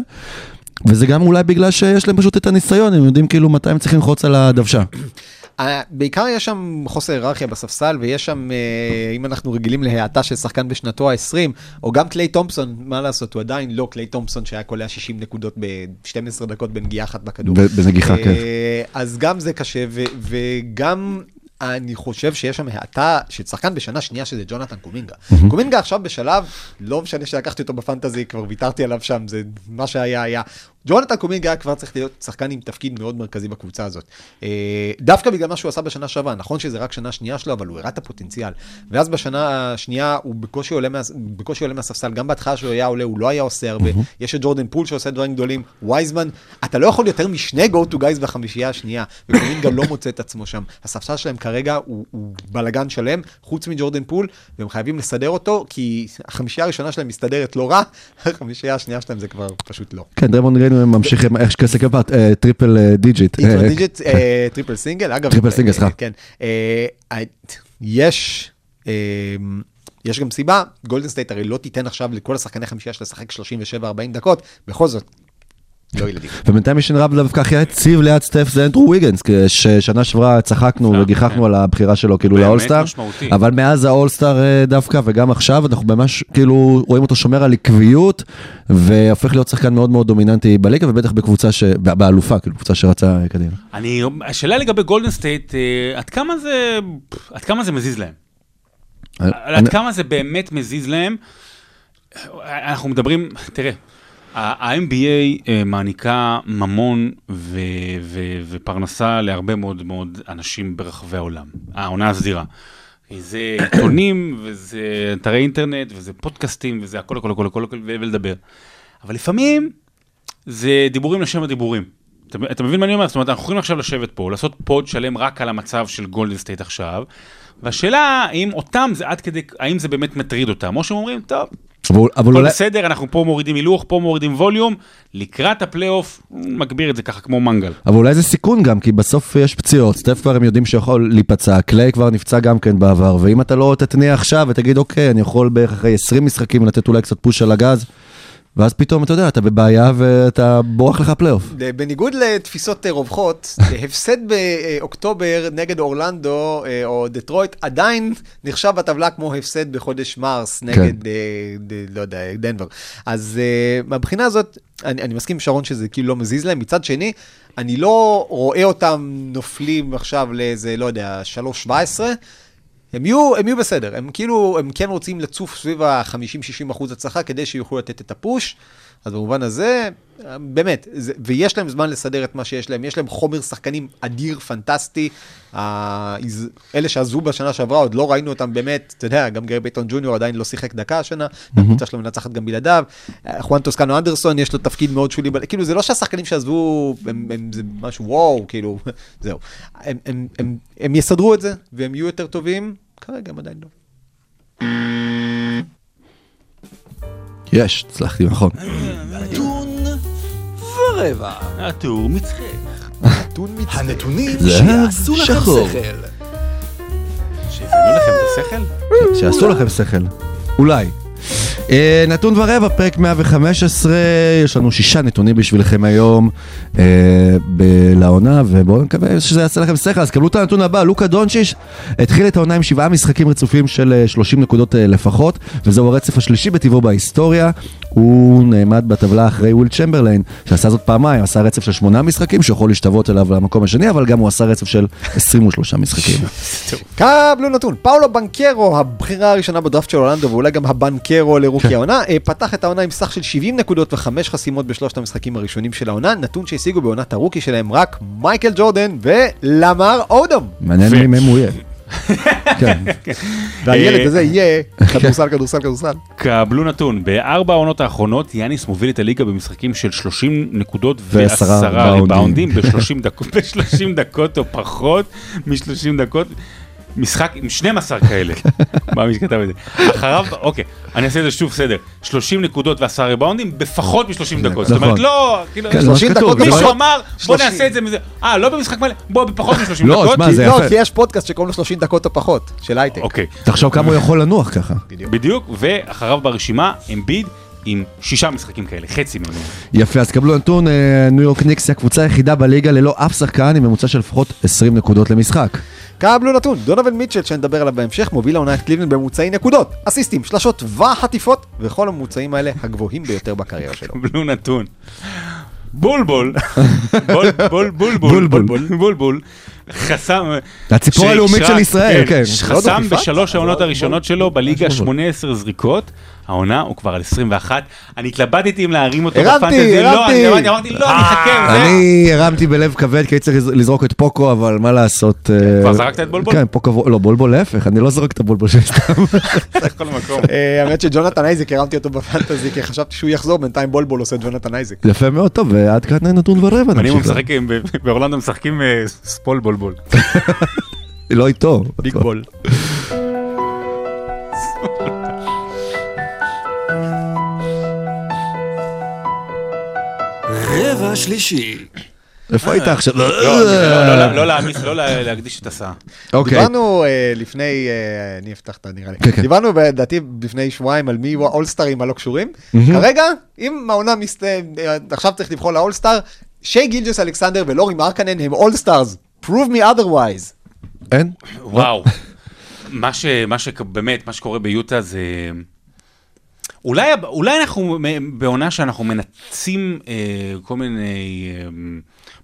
Speaker 1: וזה גם אולי בגלל שיש להם פשוט את הניסיון, הם יודעים כאילו מתי הם צריכים ללחוץ על הדוושה.
Speaker 3: אה, בעיקר יש שם חוסר היררכיה בספסל, ויש שם, אה, אם אנחנו רגילים להאטה של שחקן בשנתו ה-20, או גם קליי תומפסון, מה לעשות, הוא עדיין לא קליי תומפסון שהיה קולע 60 נקודות ב-12 דקות בנגיעה אחת בכדור.
Speaker 1: בנגיחה, כן.
Speaker 3: אה, אז גם זה קשה, וגם אני חושב שיש שם האטה של שחקן בשנה שנייה שזה ג'ונתן קומינגה. קומינגה עכשיו בשלב, לא משנה שלקחתי אותו בפנטזי, כבר ויתרתי עליו שם, זה מה שהיה היה. ג'ונתן קומינגה כבר צריך להיות שחקן עם תפקיד מאוד מרכזי בקבוצה הזאת. אה, דווקא בגלל מה שהוא עשה בשנה שעברה, נכון שזה רק שנה שנייה שלו, אבל הוא הראה את הפוטנציאל. ואז בשנה השנייה הוא בקושי עולה, מה, בקושי עולה מהספסל, גם בהתחלה שהוא היה עולה, הוא לא היה עושה הרבה. יש את ג'ורדן פול שעושה דברים גדולים, וייזמן, אתה לא יכול יותר משני go to guys בחמישייה השנייה, וקומינגה לא מוצא את עצמו שם. הספסל שלהם כרגע הוא, הוא בלגן שלם, חוץ מג'ורדן פול, והם חייבים לסדר אותו, כי החמישייה הראשונה שלהם מסתדרת לא רע, החמישייה השנייה שלהם זה כבר פשוט לא.
Speaker 1: כן, דרמון גרין ממשיך עם איך שכסף כפת, טריפל אה, דיג'יט.
Speaker 3: טריפל
Speaker 1: אה,
Speaker 3: אה, טריפל סינגל, אגב.
Speaker 1: טריפל סינגל, סליחה.
Speaker 3: כן. יש, יש גם סיבה, גולדן סטייט הרי לא תיתן עכשיו לכל השחקני חמישייה שלה לשחק 37-40 דקות, בכל זאת, לא ילדים.
Speaker 1: ובינתיים יש רב דווקא הכי יציב ליד סטף זה אנדרו ויגנס, ששנה שעברה צחקנו
Speaker 2: אה,
Speaker 1: וגיחכנו
Speaker 2: כן.
Speaker 1: על הבחירה שלו כאילו לאולסטאר. אבל מאז האולסטאר אה, דווקא וגם עכשיו אנחנו ממש כאילו רואים אותו שומר על עקביות והופך להיות שחקן מאוד מאוד דומיננטי בליגה ובטח בקבוצה, ש- באלופה, כאילו קבוצה שרצה קדימה.
Speaker 2: אני, השאלה לגבי גולדן סטייט, אה, עד כמה זה, עד כמה זה מזיז להם? עד
Speaker 1: אני-
Speaker 2: כמה זה באמת מזיז להם? אנחנו מדברים, תראה, ה-NBA אה, מעניקה ממון ו- ו- ופרנסה להרבה מאוד מאוד אנשים ברחבי העולם, העונה הסדירה. זה עיתונים, וזה אתרי אינטרנט, וזה פודקאסטים, וזה הכל הכל הכל הכל הכל, ו- ולדבר. אבל לפעמים זה דיבורים לשם הדיבורים. אתה, אתה מבין מה אני אומר? זאת אומרת, אנחנו יכולים עכשיו לשבת פה, לעשות pod שלם רק על המצב של גולדן סטייט עכשיו, והשאלה האם אותם זה עד כדי, האם זה באמת מטריד אותם, או שהם אומרים, טוב,
Speaker 1: אבל- אבל אולי...
Speaker 2: בסדר, אנחנו פה מורידים הילוך, פה מורידים ווליום, לקראת הפלייאוף, מגביר את זה ככה כמו מנגל.
Speaker 1: אבל אולי זה סיכון גם, כי בסוף יש פציעות, סטף כבר הם יודעים שיכול להיפצע, קליי כבר נפצע גם כן בעבר, ואם אתה לא תתניע עכשיו ותגיד, אוקיי, אני יכול בערך אחרי 20 משחקים לתת אולי קצת פוש על הגז, ואז פתאום, אתה יודע, אתה בבעיה ואתה בורח לך פלייאוף.
Speaker 3: בניגוד לתפיסות אה, רווחות, אה, הפסד באוקטובר נגד אורלנדו אה, או דטרויט עדיין נחשב בטבלה כמו הפסד בחודש מרס נגד, אה, ד- לא יודע, דנבר. אז מהבחינה הזאת, אני, אני מסכים עם שרון שזה כאילו לא מזיז להם. מצד שני, אני לא רואה אותם נופלים עכשיו לאיזה, לא יודע, 3-17. הם יהיו, הם יהיו בסדר, הם כאילו, הם כן רוצים לצוף סביב ה-50-60 אחוז הצלחה כדי שיוכלו לתת את הפוש, אז במובן הזה, באמת, זה, ויש להם זמן לסדר את מה שיש להם, יש להם חומר שחקנים אדיר, פנטסטי. ה- אלה שעזבו בשנה שעברה, עוד לא ראינו אותם באמת, אתה יודע, גם גרי בייטון ג'וניור עדיין לא שיחק דקה השנה, הקבוצה שלו מנצחת גם בלעדיו. חואן טוסקנו אנדרסון, יש לו תפקיד מאוד שולי, כאילו, זה לא שהשחקנים שעזבו, הם, הם, זה משהו וואו, כאילו, זהו. הם, הם, הם, הם יסדרו את זה, והם יהיו יותר טובים, כרגע הם עדיין לא.
Speaker 1: יש, הצלחתי, נכון.
Speaker 4: נתון ורבע.
Speaker 2: הטור מצחק.
Speaker 3: נתון מצטער.
Speaker 4: הנתונים שיעשו לכם. שכל.
Speaker 2: שהבאנו לכם את השכל?
Speaker 1: שיעשו לכם שכל. אולי. אה, נתון ורבע, פרק 115, יש לנו שישה נתונים בשבילכם היום לעונה, ובואו נקווה שזה יעשה לכם שכל. אז קבלו את הנתון הבא, לוקה דונצ'יש התחיל את העונה עם שבעה משחקים רצופים של אה, 30 נקודות אה, לפחות, וזהו הרצף השלישי בטיבו בהיסטוריה. הוא נעמד בטבלה אחרי וויל צ'מברליין, שעשה זאת פעמיים, עשה רצף של שמונה משחקים, שיכול להשתוות אליו למקום השני, אבל גם הוא עשה רצף של 23 משחקים.
Speaker 3: קבלו נתון, פאולו בנקרו, הבחירה הראשונה בדראפט של אורלנדו, ואולי גם הבנקרו לרוקי
Speaker 1: כן.
Speaker 3: העונה, אה, פתח את העונה עם סך של 70 נקודות וחמש חסימות בשלושת המשחקים הראשונים של העונה, נתון שהשיגו בעונת הרוקי שלהם רק מייקל ג'ורדן ולמר אודום.
Speaker 1: מעניין מי הוא יהיה. כן.
Speaker 3: והילד
Speaker 2: אה,
Speaker 3: הזה יהיה כדורסל, כדורסל, כדורסל.
Speaker 2: קבלו נתון, בארבע העונות האחרונות יאניס מוביל את הליגה במשחקים של 30 נקודות
Speaker 1: ועשרה ריבאונדים.
Speaker 2: ריבאונדים ב-30 דקות, ב-30 דקות או פחות מ-30 דקות. משחק עם 12 כאלה, מה מי שכתב את זה. אחריו, אוקיי, אני אעשה את זה שוב סדר, 30 נקודות ועשרה ריבאונדים בפחות מ-30 דקות. זאת אומרת,
Speaker 1: נכון.
Speaker 2: לא, כאילו,
Speaker 1: כן, זה מה
Speaker 3: 30
Speaker 1: שכתוב,
Speaker 3: דקות
Speaker 2: מישהו
Speaker 1: לא-
Speaker 2: אמר, בוא
Speaker 3: 30.
Speaker 2: נעשה את זה מזה, אה, לא במשחק מלא, בוא בפחות מ-30
Speaker 1: לא,
Speaker 2: דקות.
Speaker 1: תשמע, זה
Speaker 3: לא. כי יש פודקאסט שקוראים לו 30 דקות או פחות, של הייטק.
Speaker 2: אוקיי,
Speaker 1: תחשוב כמה הוא יכול לנוח ככה.
Speaker 2: בדיוק, ואחריו ברשימה, אמביד עם שישה משחקים כאלה, חצי ממנו.
Speaker 1: יפה, אז קבלו נתון, אה, ניו יורק ניקס היא הקבוצה היחידה בליגה ללא אף שחקן עם ממוצע של לפחות 20 נקודות למשחק.
Speaker 3: קבלו נתון, דונובן מיטשל, שנדבר עליו בהמשך, מוביל העונה את קליבלנד בממוצעי נקודות, אסיסטים, שלשות וחטיפות, וכל הממוצעים האלה הגבוהים ביותר בקריירה שלו.
Speaker 2: קבלו נתון. בולבול, בול בול בול
Speaker 1: בולבול.
Speaker 2: בול בול בול חסם,
Speaker 1: הציפור הלאומית של ישראל, כן.
Speaker 2: חסם
Speaker 3: לא?
Speaker 2: בשלוש העונות הראשונות שלו בליגה
Speaker 1: בולבול.
Speaker 2: 18 זריקות, העונה הוא כבר על 21, אני התלבטתי אם להרים אותו
Speaker 3: הרמתי,
Speaker 2: בפנטזי, לא,
Speaker 3: הרמתי.
Speaker 2: אני אמרתי לא, אני אחכה,
Speaker 1: אני הרמתי בלב כבד כי הייתי צריך לזרוק את פוקו, אבל מה לעשות. אה,
Speaker 2: כבר זרקת את בולבול?
Speaker 1: כן, פוקו, לא, בולבול להפך, אני לא זורק את הבולבול שלי סתם.
Speaker 3: אה, האמת שג'ונתן אייזק, הרמתי אותו בפנטזי, כי חשבתי שהוא יחזור, בינתיים בולבול עושה את ג'ונתן אייזק.
Speaker 1: יפה מאוד, טוב, ועד כאן נתון ורבע.
Speaker 2: אני. משחק, עם- באורלנדו משחקים אה, ספול בולבול.
Speaker 1: לא איתו.
Speaker 3: ביג בול.
Speaker 4: רבע שלישי.
Speaker 1: איפה היית עכשיו?
Speaker 2: לא, לא, לא, לא להעמיס, לא לה- להקדיש את הסאה.
Speaker 1: אוקיי.
Speaker 3: דיברנו אה, לפני, אה, אני אפתח את הנראה לי,
Speaker 1: כן, כן.
Speaker 3: דיברנו לדעתי לפני שבועיים על מי יהיו האולסטרים הלא קשורים. כרגע, אם העונה מסתיים, עכשיו צריך לבחור לאולסטאר, שי גילג'ס אלכסנדר ולורי מרקנן הם all-stars. prove me otherwise.
Speaker 1: אין?
Speaker 2: וואו. מה ש... מה ש... באמת, מה שקורה ביוטה זה... אולי, אולי אנחנו בעונה שאנחנו מנפצים אה, כל מיני אה,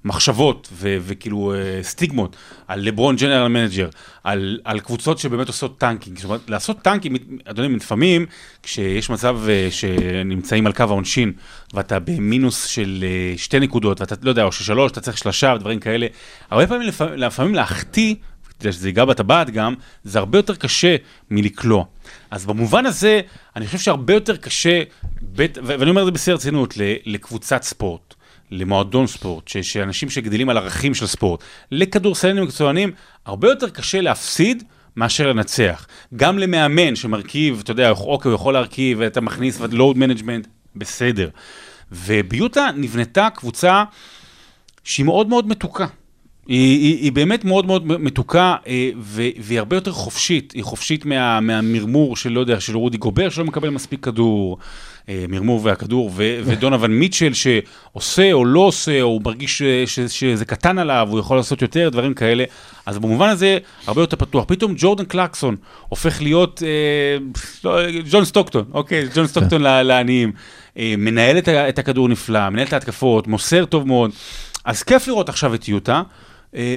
Speaker 2: מחשבות ו, וכאילו אה, סטיגמות על לברון general manager, על, על קבוצות שבאמת עושות tanking. זאת אומרת, לעשות tanking, אדוני, לפעמים כשיש מצב אה, שנמצאים על קו העונשין ואתה במינוס של אה, שתי נקודות, ואתה לא יודע, או של שלוש, אתה צריך שלושה ודברים כאלה, הרבה פעמים לפעמים, לפעמים להחטיא כדי שזה ייגע בטבעת גם, זה הרבה יותר קשה מלקלוע. אז במובן הזה, אני חושב שהרבה יותר קשה, בית, ואני אומר את זה בשיא הרצינות, לקבוצת ספורט, למועדון ספורט, שאנשים שגדלים על ערכים של ספורט, לכדורסלנים מקצוענים, הרבה יותר קשה להפסיד מאשר לנצח. גם למאמן שמרכיב, אתה יודע, אוקיי, הוא יכול להרכיב, ואתה מכניס load management, בסדר. וביוטה נבנתה קבוצה שהיא מאוד מאוד מתוקה. היא, היא, היא באמת מאוד מאוד מתוקה, אה, ו, והיא הרבה יותר חופשית. היא חופשית מה, מהמרמור של, לא יודע, של רודי גובר, שלא מקבל מספיק כדור, אה, מרמור והכדור, ו, ודונובן מיטשל, שעושה או לא עושה, או הוא מרגיש ש, ש, שזה קטן עליו, הוא יכול לעשות יותר, דברים כאלה. אז במובן הזה, הרבה יותר פתוח. פתאום ג'ורדן קלקסון הופך להיות, אה, לא, ג'ון סטוקטון, אוקיי, ג'ון סטוקטון לעניים. אה, מנהל את, הכדור נפלא, מנהל את ההתקפות, מוסר טוב מאוד. אז כיף לראות עכשיו את יוטה, אה,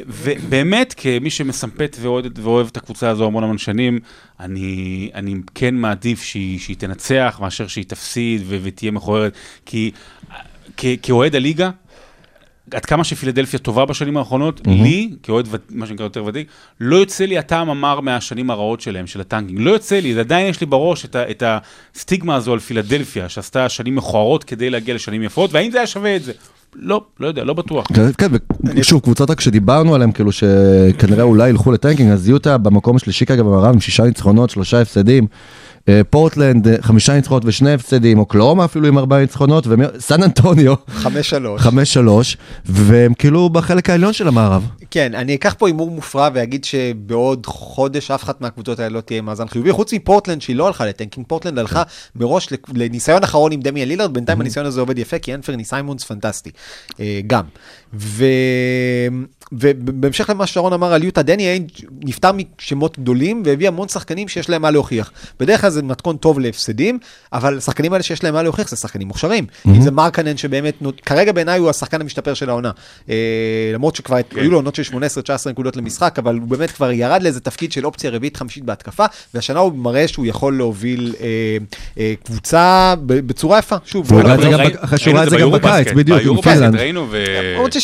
Speaker 2: ובאמת, כמי שמסמפת ואוהד, ואוהב את הקבוצה הזו המון המון שנים, אני, אני כן מעדיף שהיא, שהיא תנצח מאשר שהיא תפסיד ו- ותהיה מכוערת, כי כאוהד הליגה, עד כמה שפילדלפיה טובה בשנים האחרונות, mm-hmm. לי, כאוהד מה שנקרא יותר ותיק, לא יוצא לי הטעם המר מהשנים הרעות שלהם, של ה tanking. לא יוצא לי, עדיין יש לי בראש את, ה- את הסטיגמה הזו על פילדלפיה, שעשתה שנים מכוערות כדי להגיע לשנים יפות, והאם זה היה שווה את זה? לא, לא יודע, לא בטוח.
Speaker 1: כן, כן, ושוב, קבוצות רק שדיברנו עליהם, כאילו שכנראה אולי ילכו ל tanking, אז יוטה במקום השלישי כרגע במערב עם שישה ניצחונות, שלושה הפסדים. אה, פורטלנד, אה, חמישה ניצחונות ושני הפסדים, אוקלהומה אפילו עם ארבעה ניצחונות, וסן אנטוניו,
Speaker 3: חמש שלוש.
Speaker 1: חמש שלוש, והם כאילו בחלק העליון של המערב.
Speaker 3: כן, אני אקח פה הימור מופרע ואגיד שבעוד חודש אף אחת מהקבוצות האלה לא תהיה מאזן חיובי, חוץ מפורטלנד שהיא לא הלכה ל tanking, פורטלנד הלכה מראש לניסיון אחרון עם דמיאן לילארד, בינתיים הניסיון הזה עובד יפה, כי אנפרני סיימונס פנטסטי, אה, גם. ו... ובהמשך למה ששרון אמר על יוטה, דני איינג' נפטר משמות גדולים והביא המון שחקנים שיש להם מה להוכיח. בדרך כלל זה מתכון טוב להפסדים, אבל השחקנים האלה שיש להם מה להוכיח זה שחקנים מוכשרים. אם זה מרקנן שבאמת, כרגע בעיניי הוא השחקן המשתפר של העונה. אה, למרות שכבר היו לו עונות של 18-19 נקודות למשחק, אבל הוא באמת כבר ירד לאיזה תפקיד של אופציה רביעית חמישית בהתקפה, והשנה הוא מראה שהוא יכול להוביל אה, אה, קבוצה ב- בצורה יפה. שוב, אני-
Speaker 1: ראה את זה גם
Speaker 2: ראינו
Speaker 1: את זה בקיץ, בדיוק, עם פינלנד.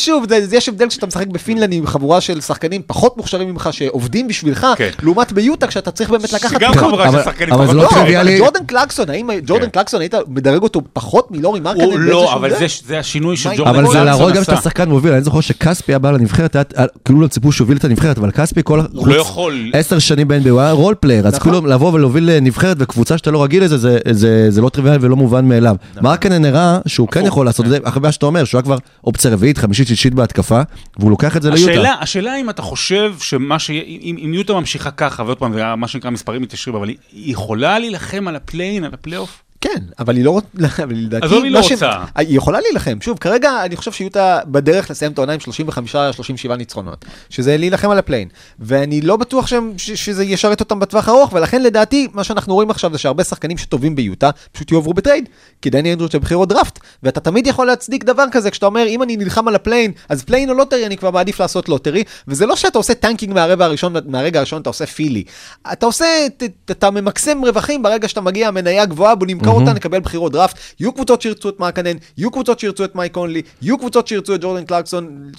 Speaker 3: ששוב, זה, זה יש הבדל כשאתה משחק בפינלנד עם חבורה של שחקנים פחות מוכשרים ממך, שעובדים בשבילך,
Speaker 2: כן.
Speaker 3: לעומת ביוטה, כשאתה צריך באמת לקחת...
Speaker 2: שגם. חבורה
Speaker 1: אבל-
Speaker 2: של שחקנים
Speaker 1: אבל
Speaker 2: פחות
Speaker 1: זה לא. טריוויאלי.
Speaker 3: ג'ורדן קלרקסון, האם ג'ורדן
Speaker 2: כן.
Speaker 3: קלרקסון היית מדרג אותו פחות מלורי מרקנן?
Speaker 2: הוא לא, אבל? זה- זה השינוי של
Speaker 3: מה,
Speaker 2: ג'ורדן
Speaker 1: אבל זה
Speaker 2: קלרקסון
Speaker 1: להראות גם
Speaker 2: עשה.
Speaker 1: שאתה שחקן מוביל, אני זוכר שכספי היה בא לנבחרת, כאילו לא ציפו שהוא את הנבחרת, אבל כספי כל
Speaker 2: הוא לא יכול.
Speaker 1: עשר שנים ב-NBA, הוא היה role player, אז
Speaker 3: נכון.
Speaker 1: כאילו לבוא ולהוביל נבחרת וקבוצה שאתה לא רגיל לזה, זה- זה זה לא טריוויאלי ולא מובן מאליו.
Speaker 2: נכון.
Speaker 1: מרקנן הראה שהוא כן יכול לעשות את זה, אחרי מה שאתה אומר, שהוא היה כבר אופציה רביעית, חמישית, שישית בהתקפה, והוא לוקח את זה ליוטה.
Speaker 2: השאלה, השאלה אם אתה חושב שמה ש... אם, אם יוטה ממשיכה ככה, ועוד פעם, מה שנקרא מספרים מתיישרים, אבל היא היא יכולה להילחם על ה play-in, על הפלייאוף?
Speaker 3: כן, אבל היא לא רוצה, אבל לדעתי...
Speaker 2: עזוב, היא לא רוצה.
Speaker 3: היא יכולה להילחם. שוב, כרגע אני חושב שיוטה בדרך לסיים את העונה עם 35-37 ניצחונות, שזה להילחם על ה play-in. ואני לא בטוח שהם, ש, שזה ישרת אותם בטווח הארוך, ולכן לדעתי, מה שאנחנו רואים עכשיו זה שהרבה שחקנים שטובים ביוטה, פשוט יועברו בטרייד, כי דני איינג' רוצה בחירות דראפט, ואתה תמיד יכול להצדיק דבר כזה, כשאתה אומר, אם אני נלחם על ה play-in, אז play-in או lottery, אני כבר מעדיף לעשות lottery, וזה לא שאתה עושה tanking מהרגע הראשון, מהרגע הראשון אתה עושה פילי. אתה עושה, אתה ממקסם רווחים ברגע שאתה מגיע, המניה גבוהה, בוא נמכור אותה, נקבל בחירות דראפט, יהיו קבוצות שירצו את מרקנן, יהיו קבוצות שירצו את מייק קונלי, יהיו קבוצות שירצו את ג'ורדן קלרקסון,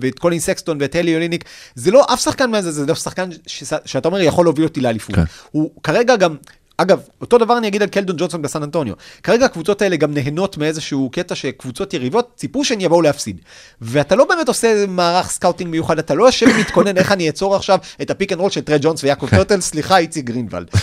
Speaker 3: ואת קולין סקסטון ואת קלי אוליניק, זה לא אף שחקן מזה, זה לא שחקן שאתה אומר יכול להוביל אותי לאליפות.
Speaker 1: כן.
Speaker 3: הוא כרגע גם... אגב, אותו דבר אני אגיד על קלדון ג'ונסון בסן אנטוניו. כרגע הקבוצות האלה גם נהנות מאיזשהו קטע שקבוצות יריבות ציפו שהן יבואו להפסיד. ואתה לא באמת עושה מערך scouting מיוחד, אתה לא יושב ומתכונן איך אני אעצור עכשיו את ה pick and roll של טרה ג'ונס ויעקב פולטל, סליחה, איציק גרינוולד.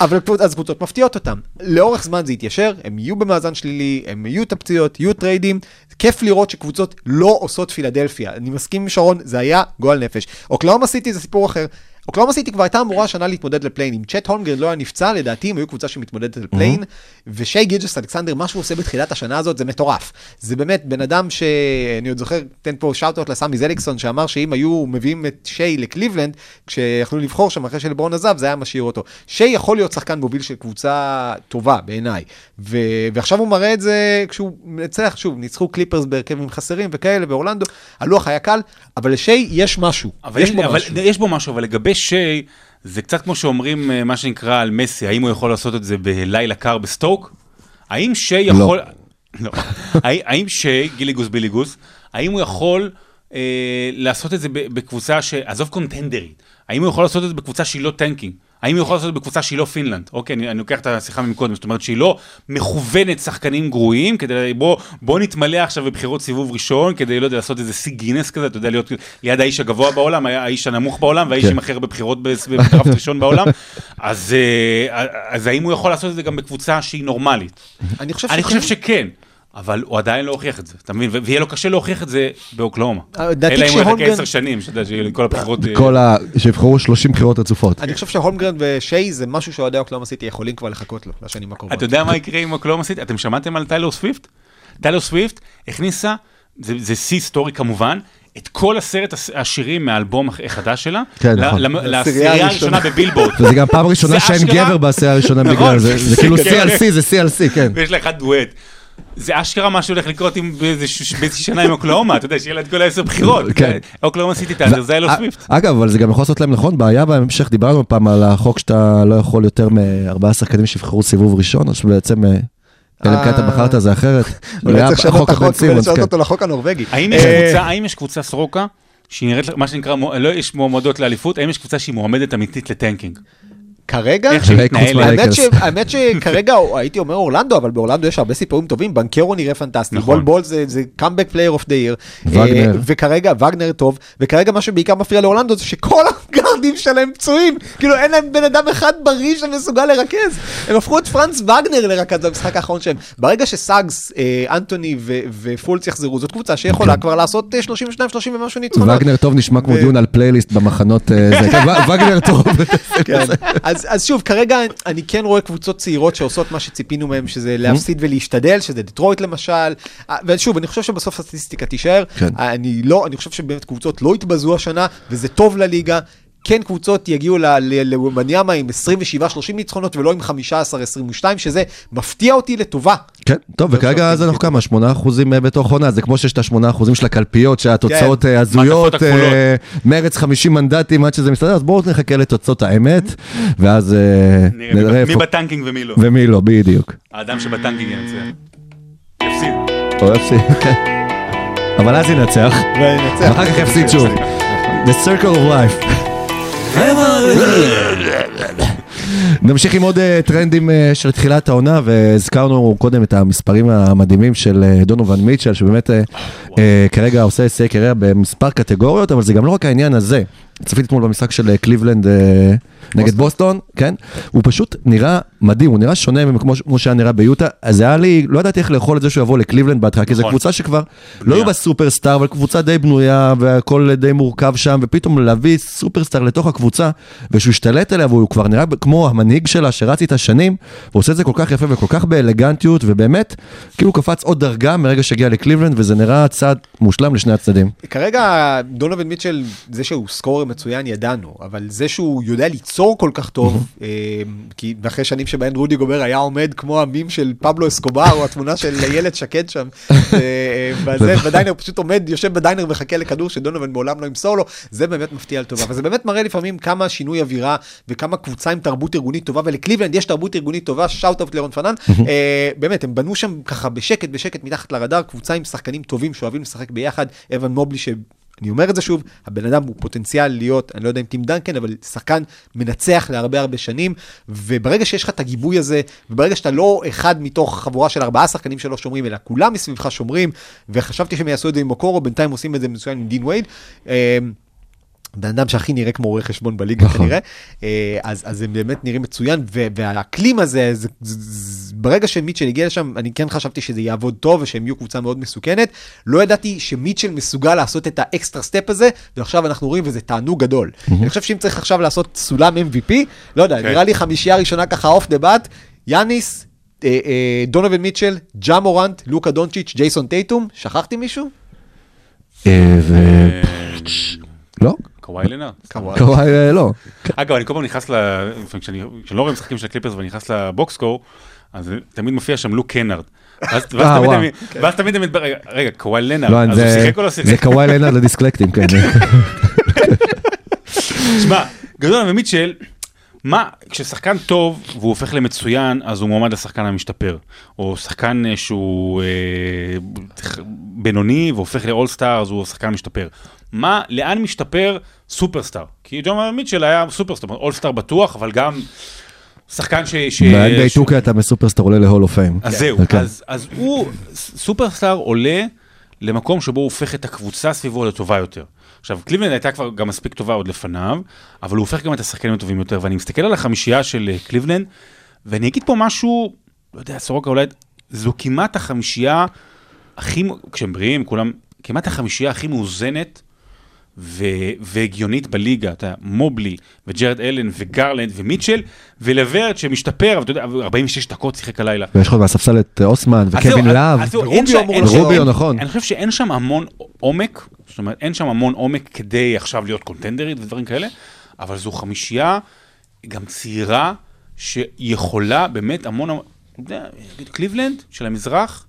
Speaker 3: אבל אז קבוצות מפתיעות אותם. לאורך זמן זה יתיישר, הם יהיו במאזן שלילי, הם יהיו את הפציעות, יהיו טריידים. כיף לראות שקבוצות לא עושות פילדלפיה. אני מסכים עם שרון, זה היה גועל נפש. אוקלהומה סיטי זה סיפור אחר. אוקלהומה סיטי כבר הייתה אמורה השנה להתמודד ל play-in. אם צ'ט הולמגרן לא היה נפצע, לדעתי הם היו קבוצה שמתמודדת ל play-in. ושי גילג'ס אלכסנדר, מה שהוא עושה בתחילת השנה הזאת זה מטורף. זה באמת בן אדם שאני עוד זוכר, תן פה shout out לסמי זליקסון, שאמר שאם היו מביאים את שי לקליבלנד, כשיכלו לבחור שם אחרי שלברון עזב, זה היה משאיר אותו. שי יכול להיות שחקן מוביל של קבוצה טובה בעיניי. ו... ועכשיו הוא מראה את זה כשהוא מנצח, שוב, ניצחו קליפרס בהרכבים חסרים וכאלה באורלנדו, הלוח היה קל, אבל לשי יש משהו.
Speaker 2: אבל
Speaker 3: יש
Speaker 2: יש,
Speaker 3: בו
Speaker 2: אבל
Speaker 3: משהו.
Speaker 2: יש בו משהו, אבל לגבי שי, זה קצת כמו שאומרים אה, מה שנקרא על מסי, האם הוא יכול לעשות את זה בלילה קר בסטוק? האם שי יכול... לא. האם- האם שי, גיליגוס ביליגוס, האם הוא יכול אה, לעשות את זה בקבוצה ש... עזוב קונטנדרית, האם הוא יכול לעשות את זה בקבוצה שהיא לא tanking? האם הוא יכול לעשות את זה בקבוצה שהיא לא פינלנד? אוקיי, אני, אני לוקח את השיחה מקודם, זאת אומרת שהיא לא מכוונת שחקנים גרועים, כדי בוא, בוא נתמלא עכשיו בבחירות סיבוב ראשון, כדי, לא יודע, לעשות איזה שיא גינס כזה, אתה יודע, להיות ליד האיש הגבוה בעולם, האיש הנמוך בעולם, והאיש
Speaker 1: כן.
Speaker 2: עם הכי הרבה בחירות בדראפט ראשון בעולם, אז, אה, אז האם הוא יכול לעשות את זה גם בקבוצה שהיא נורמלית?
Speaker 3: אני חושב
Speaker 2: אני
Speaker 3: שכן.
Speaker 2: חושב שכן. אבל הוא עדיין לא הוכיח את זה, אתה מבין? ויהיה לו קשה להוכיח את זה באוקלהומה.
Speaker 3: אה,
Speaker 2: אלא אם הוא יחכה עשר שנים, שאתה יודע, שיהיו כל הבחירות... אה,
Speaker 1: כל ה... שיבחרו 30 בחירות רצופות.
Speaker 3: אני חושב שהולמגרן ושי זה משהו שאוהדי אוקלהומה סיטי יכולים כבר לחכות לו לשנים הקרובות.
Speaker 2: אתה יודע מה יקרה עם אוקלהומה סיטי? אתם שמעתם על טיילור סוויפט? טיילור סוויפט הכניסה, זה זה שיא היסטורי כמובן, את כל עשרת הס- השירים מהאלבום החדש שלה,
Speaker 1: כן, נכון.
Speaker 3: לעשירייה הראשונה.
Speaker 2: בבילבורד.
Speaker 1: וזה גם פעם ראשונה
Speaker 2: זה
Speaker 1: שאין גבר בעשירייה הראשונה
Speaker 2: נכון.
Speaker 1: בגלל זה, זה כאילו
Speaker 2: כן.
Speaker 1: CLC, זה CLC, כן.
Speaker 2: ויש לה אחד דואט. זה אשכרה מה שהולך לקרות עם באיזושהי באיזושהי שנה עם אוקלהומה, אתה יודע, שיהיה לה את כל העשר בחירות.
Speaker 1: כן.
Speaker 2: אוקלהומה סיטי ת'אנדר זה
Speaker 1: טיילור
Speaker 2: סוויפט.
Speaker 1: אגב, אבל זה גם יכול לעשות להם נכון, בעיה בהמשך, דיברנו פעם על החוק שאתה לא יכול יותר מארבעה שחקנים שיבחרו סיבוב ראשון, או שבעצם, אה, אלא אם כן אתה. בחרת זה אחרת.
Speaker 3: אולי
Speaker 1: היה
Speaker 3: צריך לשנות את החוק ולשנות
Speaker 1: כן.
Speaker 3: אותו לחוק הנורבגי.
Speaker 2: האם יש
Speaker 3: אה,
Speaker 2: קבוצה, סורוקה, שהיא נראית, מה שנקרא, לא יש מועמדות לאליפות, האם יש קבוצה שהיא מועמדת אמיתית
Speaker 1: ל
Speaker 2: tanking?
Speaker 1: כרגע?
Speaker 3: האמת,
Speaker 1: לייקרס.
Speaker 3: ש, האמת שכרגע הייתי אומר אורלנדו, אבל באורלנדו יש הרבה סיפורים טובים, בנקרו נראה פנטסטי,
Speaker 2: נכון.
Speaker 3: בול בול זה, זה comeback player of the
Speaker 1: year.
Speaker 3: וכרגע, וגנר טוב, וכרגע מה שבעיקר מפריע לאורלנדו זה שכל הגארדים שלהם פצועים, כאילו אין להם בן אדם אחד בריא שמסוגל לרכז, הם הפכו את פרנץ וגנר לרכז במשחק האחרון שלהם, ברגע שסאגס, אה, אנטוני ו- ופולץ יחזרו, זאת קבוצה שיכולה כבר לעשות אה, 32-30 ומשהו ניצחונות.
Speaker 1: וגנר טוב נשמע כמו דיון על פלייליסט במחנות, אה, כן, וגנר טוב.
Speaker 3: אז, אז שוב, כרגע אני כן רואה קבוצות צעירות שעושות מה שציפינו מהם, שזה להפסיד ולהשתדל, שזה דטרויט למשל. אה, ושוב, אני חושב שבסוף הסטטיסטיקה תישאר.
Speaker 1: כן.
Speaker 3: אני לא, אני חושב שבאמת קבוצות לא יתבזו השנה, וזה טוב לליגה. כן קבוצות יגיעו ל- ל- לוומניאמה עם 27-30 ניצחונות ולא עם 15-22, שזה מפתיע אותי לטובה.
Speaker 1: כן, טוב, וכרגע אז אנחנו כמה, 8 אחוזים אה, בתוך עונה, זה כמו שיש את ה-8 אחוזים של הקלפיות, שהתוצאות
Speaker 3: כן.
Speaker 1: אה, הזויות. אה, מרץ 50 מנדטים עד שזה מסתדר, אז בואו נחכה לתוצאות האמת, ואז אה,
Speaker 2: נראה
Speaker 1: נראה
Speaker 2: מי-
Speaker 1: איפה,
Speaker 2: ב tanking ומי לא.
Speaker 1: ומי לא, בדיוק.
Speaker 2: האדם שב tanking ינצח. יפסיד.
Speaker 1: או יפסיד. אבל אז ינצח. ואחר כך יפסיד שוב. The circle of life.
Speaker 4: רבע רבע.
Speaker 1: נמשיך עם עוד אה, טרנדים אה, של תחילת העונה, והזכרנו קודם את המספרים המדהימים של אה, דונובן מיטשל, שבאמת כרגע עושה הישג קריירה במספר קטגוריות, אבל זה גם לא רק העניין הזה. צפיתי אתמול במשחק של קליבלנד נגד בוסטון, כן? הוא פשוט נראה מדהים, הוא נראה שונה כמו שהיה נראה ביוטה, אז היה לי, לא ידעתי איך לאכול את זה שהוא יבוא לקליבלנד בהתחלה, כי זו
Speaker 2: נכון.
Speaker 1: קבוצה שכבר לא. היו בה סופרסטאר, אבל קבוצה די בנויה, והכל די מורכב שם, ופתאום להביא סופרסטאר לתוך הקבוצה, ושהוא השתלט עליה, והוא כבר נראה כמו המנהיג שלה שרץ איתה שנים, והוא עושה את זה כל כך יפה וכל כך באלגנטיות, ובאמת, כאילו הוא קפץ עוד דרגה מרגע שהגיע לקליבלנד, וזה נראה צעד מושלם לשני הצדדים.
Speaker 3: כרגע דונובן מיטשל, זה שהוא scorer מצוין ידענו, אבל זה שהוא יודע ליצור כל כך טוב, אה, כי אחרי שנים שבהן רודי גובר היה עומד כמו המים של פבלו אסקובר, או התמונה של איילת שקד שם, אה, בזה, ב diner, הוא פשוט עומד, יושב ב diner ומחכה לכדור שדונובן מעולם לא ימסור לו, זה באמת מפתיע לטובה, וזה באמת מראה לפעמים כמה שינוי אווירה, וכמה קבוצה עם תרבות ארגונית טובה, ולקליבלנד יש תרבות ארגונית טובה, shout out לירון פנן, אה, באמת, הם בנו שם ככה בשקט בשקט מתחת לרדאר, קבוצה עם שחקנים טובים שאוהבים לשחק ביחד, אבן מובלי ש... אני אומר את זה שוב, הבן אדם הוא פוטנציאל להיות, אני לא יודע אם טים דנקן, אבל שחקן מנצח להרבה הרבה שנים, וברגע שיש לך את הגיבוי הזה, וברגע שאתה לא אחד מתוך חבורה של ארבעה שחקנים שלא שומרים, אלא כולם מסביבך שומרים, וחשבתי שהם יעשו את זה עם מוקורו, בינתיים עושים את זה מצוין עם דין וייד. בן אדם שהכי נראה כמו רואה חשבון בליגה
Speaker 1: נכון.
Speaker 3: כנראה, אה, אז, אז הם באמת נראים מצוין, ו- והאקלים הזה, זה, זה, זה, ברגע שמיטשל הגיע לשם, אני כן חשבתי שזה יעבוד טוב ושהם יהיו קבוצה מאוד מסוכנת. לא ידעתי שמיטשל מסוגל לעשות את ה extra step הזה, ועכשיו אנחנו רואים וזה תענוג גדול. אני חושב שאם צריך עכשיו לעשות סולם MVP, לא יודע,
Speaker 2: כן.
Speaker 3: נראה לי חמישייה ראשונה ככה off the bat, יאניס, אה, אה, דונובן מיטשל, ג'ה מורנט, לוקה דונצ'יץ', ג'ייסון טייטום, שכחתי מישהו?
Speaker 1: לא?
Speaker 2: קוואי לנארד.
Speaker 3: כמובן.
Speaker 1: קוואי אה, לא.
Speaker 2: אגב, אני כל פעם נכנס ל... כשאני לא רואה משחקים של הקליפרס ואני נכנס לבוקסקור, אז תמיד מופיע שם לוק קנארד. ואז
Speaker 1: אה,
Speaker 2: תמיד אני מתברר, רגע, קוואי לנארד,
Speaker 1: לא,
Speaker 2: אז הוא
Speaker 1: זה-
Speaker 2: שיחק או לא
Speaker 1: זה? קוואי לנארד לדיסקלקטים, כן.
Speaker 2: שמע, גדול ומיטשל, מה, כששחקן טוב והוא הופך למצוין, אז הוא מועמד לשחקן המשתפר. או שחקן אה, שהוא אה, בינוני והופך לאולסטאר, אז הוא שחקן משתפר. מה, לאן משתפר סופרסטאר? כי דון מיטשל היה סופרסטאר, אולסטאר בטוח, אבל גם שחקן ש... ש-
Speaker 1: ב-NBA
Speaker 2: ש-
Speaker 1: 2K אתה מסופרסטאר עולה ל hall of fame.
Speaker 2: אז זהו,
Speaker 1: כן.
Speaker 2: אז, אז הוא, סופרסטאר עולה למקום שבו הוא הופך את הקבוצה סביבו לטובה יותר. עכשיו, קליבלנד הייתה כבר גם מספיק טובה עוד לפניו, אבל הוא הופך גם את השחקנים הטובים יותר, ואני מסתכל על החמישייה של אה, קליבלנד, ואני אגיד פה משהו, לא יודע, סורוקה אולי, זו כמעט החמישייה הכי, כשהם בריאים, כולם, כמעט החמישייה הכי מאוזנת ו- והגיונית בליגה, אתה יודע, מובלי וג'רד אלן וגרלנד ומיטשל ולוורד שמשתפר, אבל אתה יודע, 46 דקות שיחק הלילה.
Speaker 1: ויש לך מהספסל את אה, אוסמן וקווין להב.
Speaker 3: ורוביו אמור
Speaker 1: נכון.
Speaker 2: אני חושב שאין שם המון עומק, זאת אומרת, אין שם המון עומק כדי עכשיו להיות קונטנדרית ודברים כאלה, אבל זו חמישייה גם צעירה שיכולה באמת המון, המון- אתה יודע, קליבלנד של המזרח,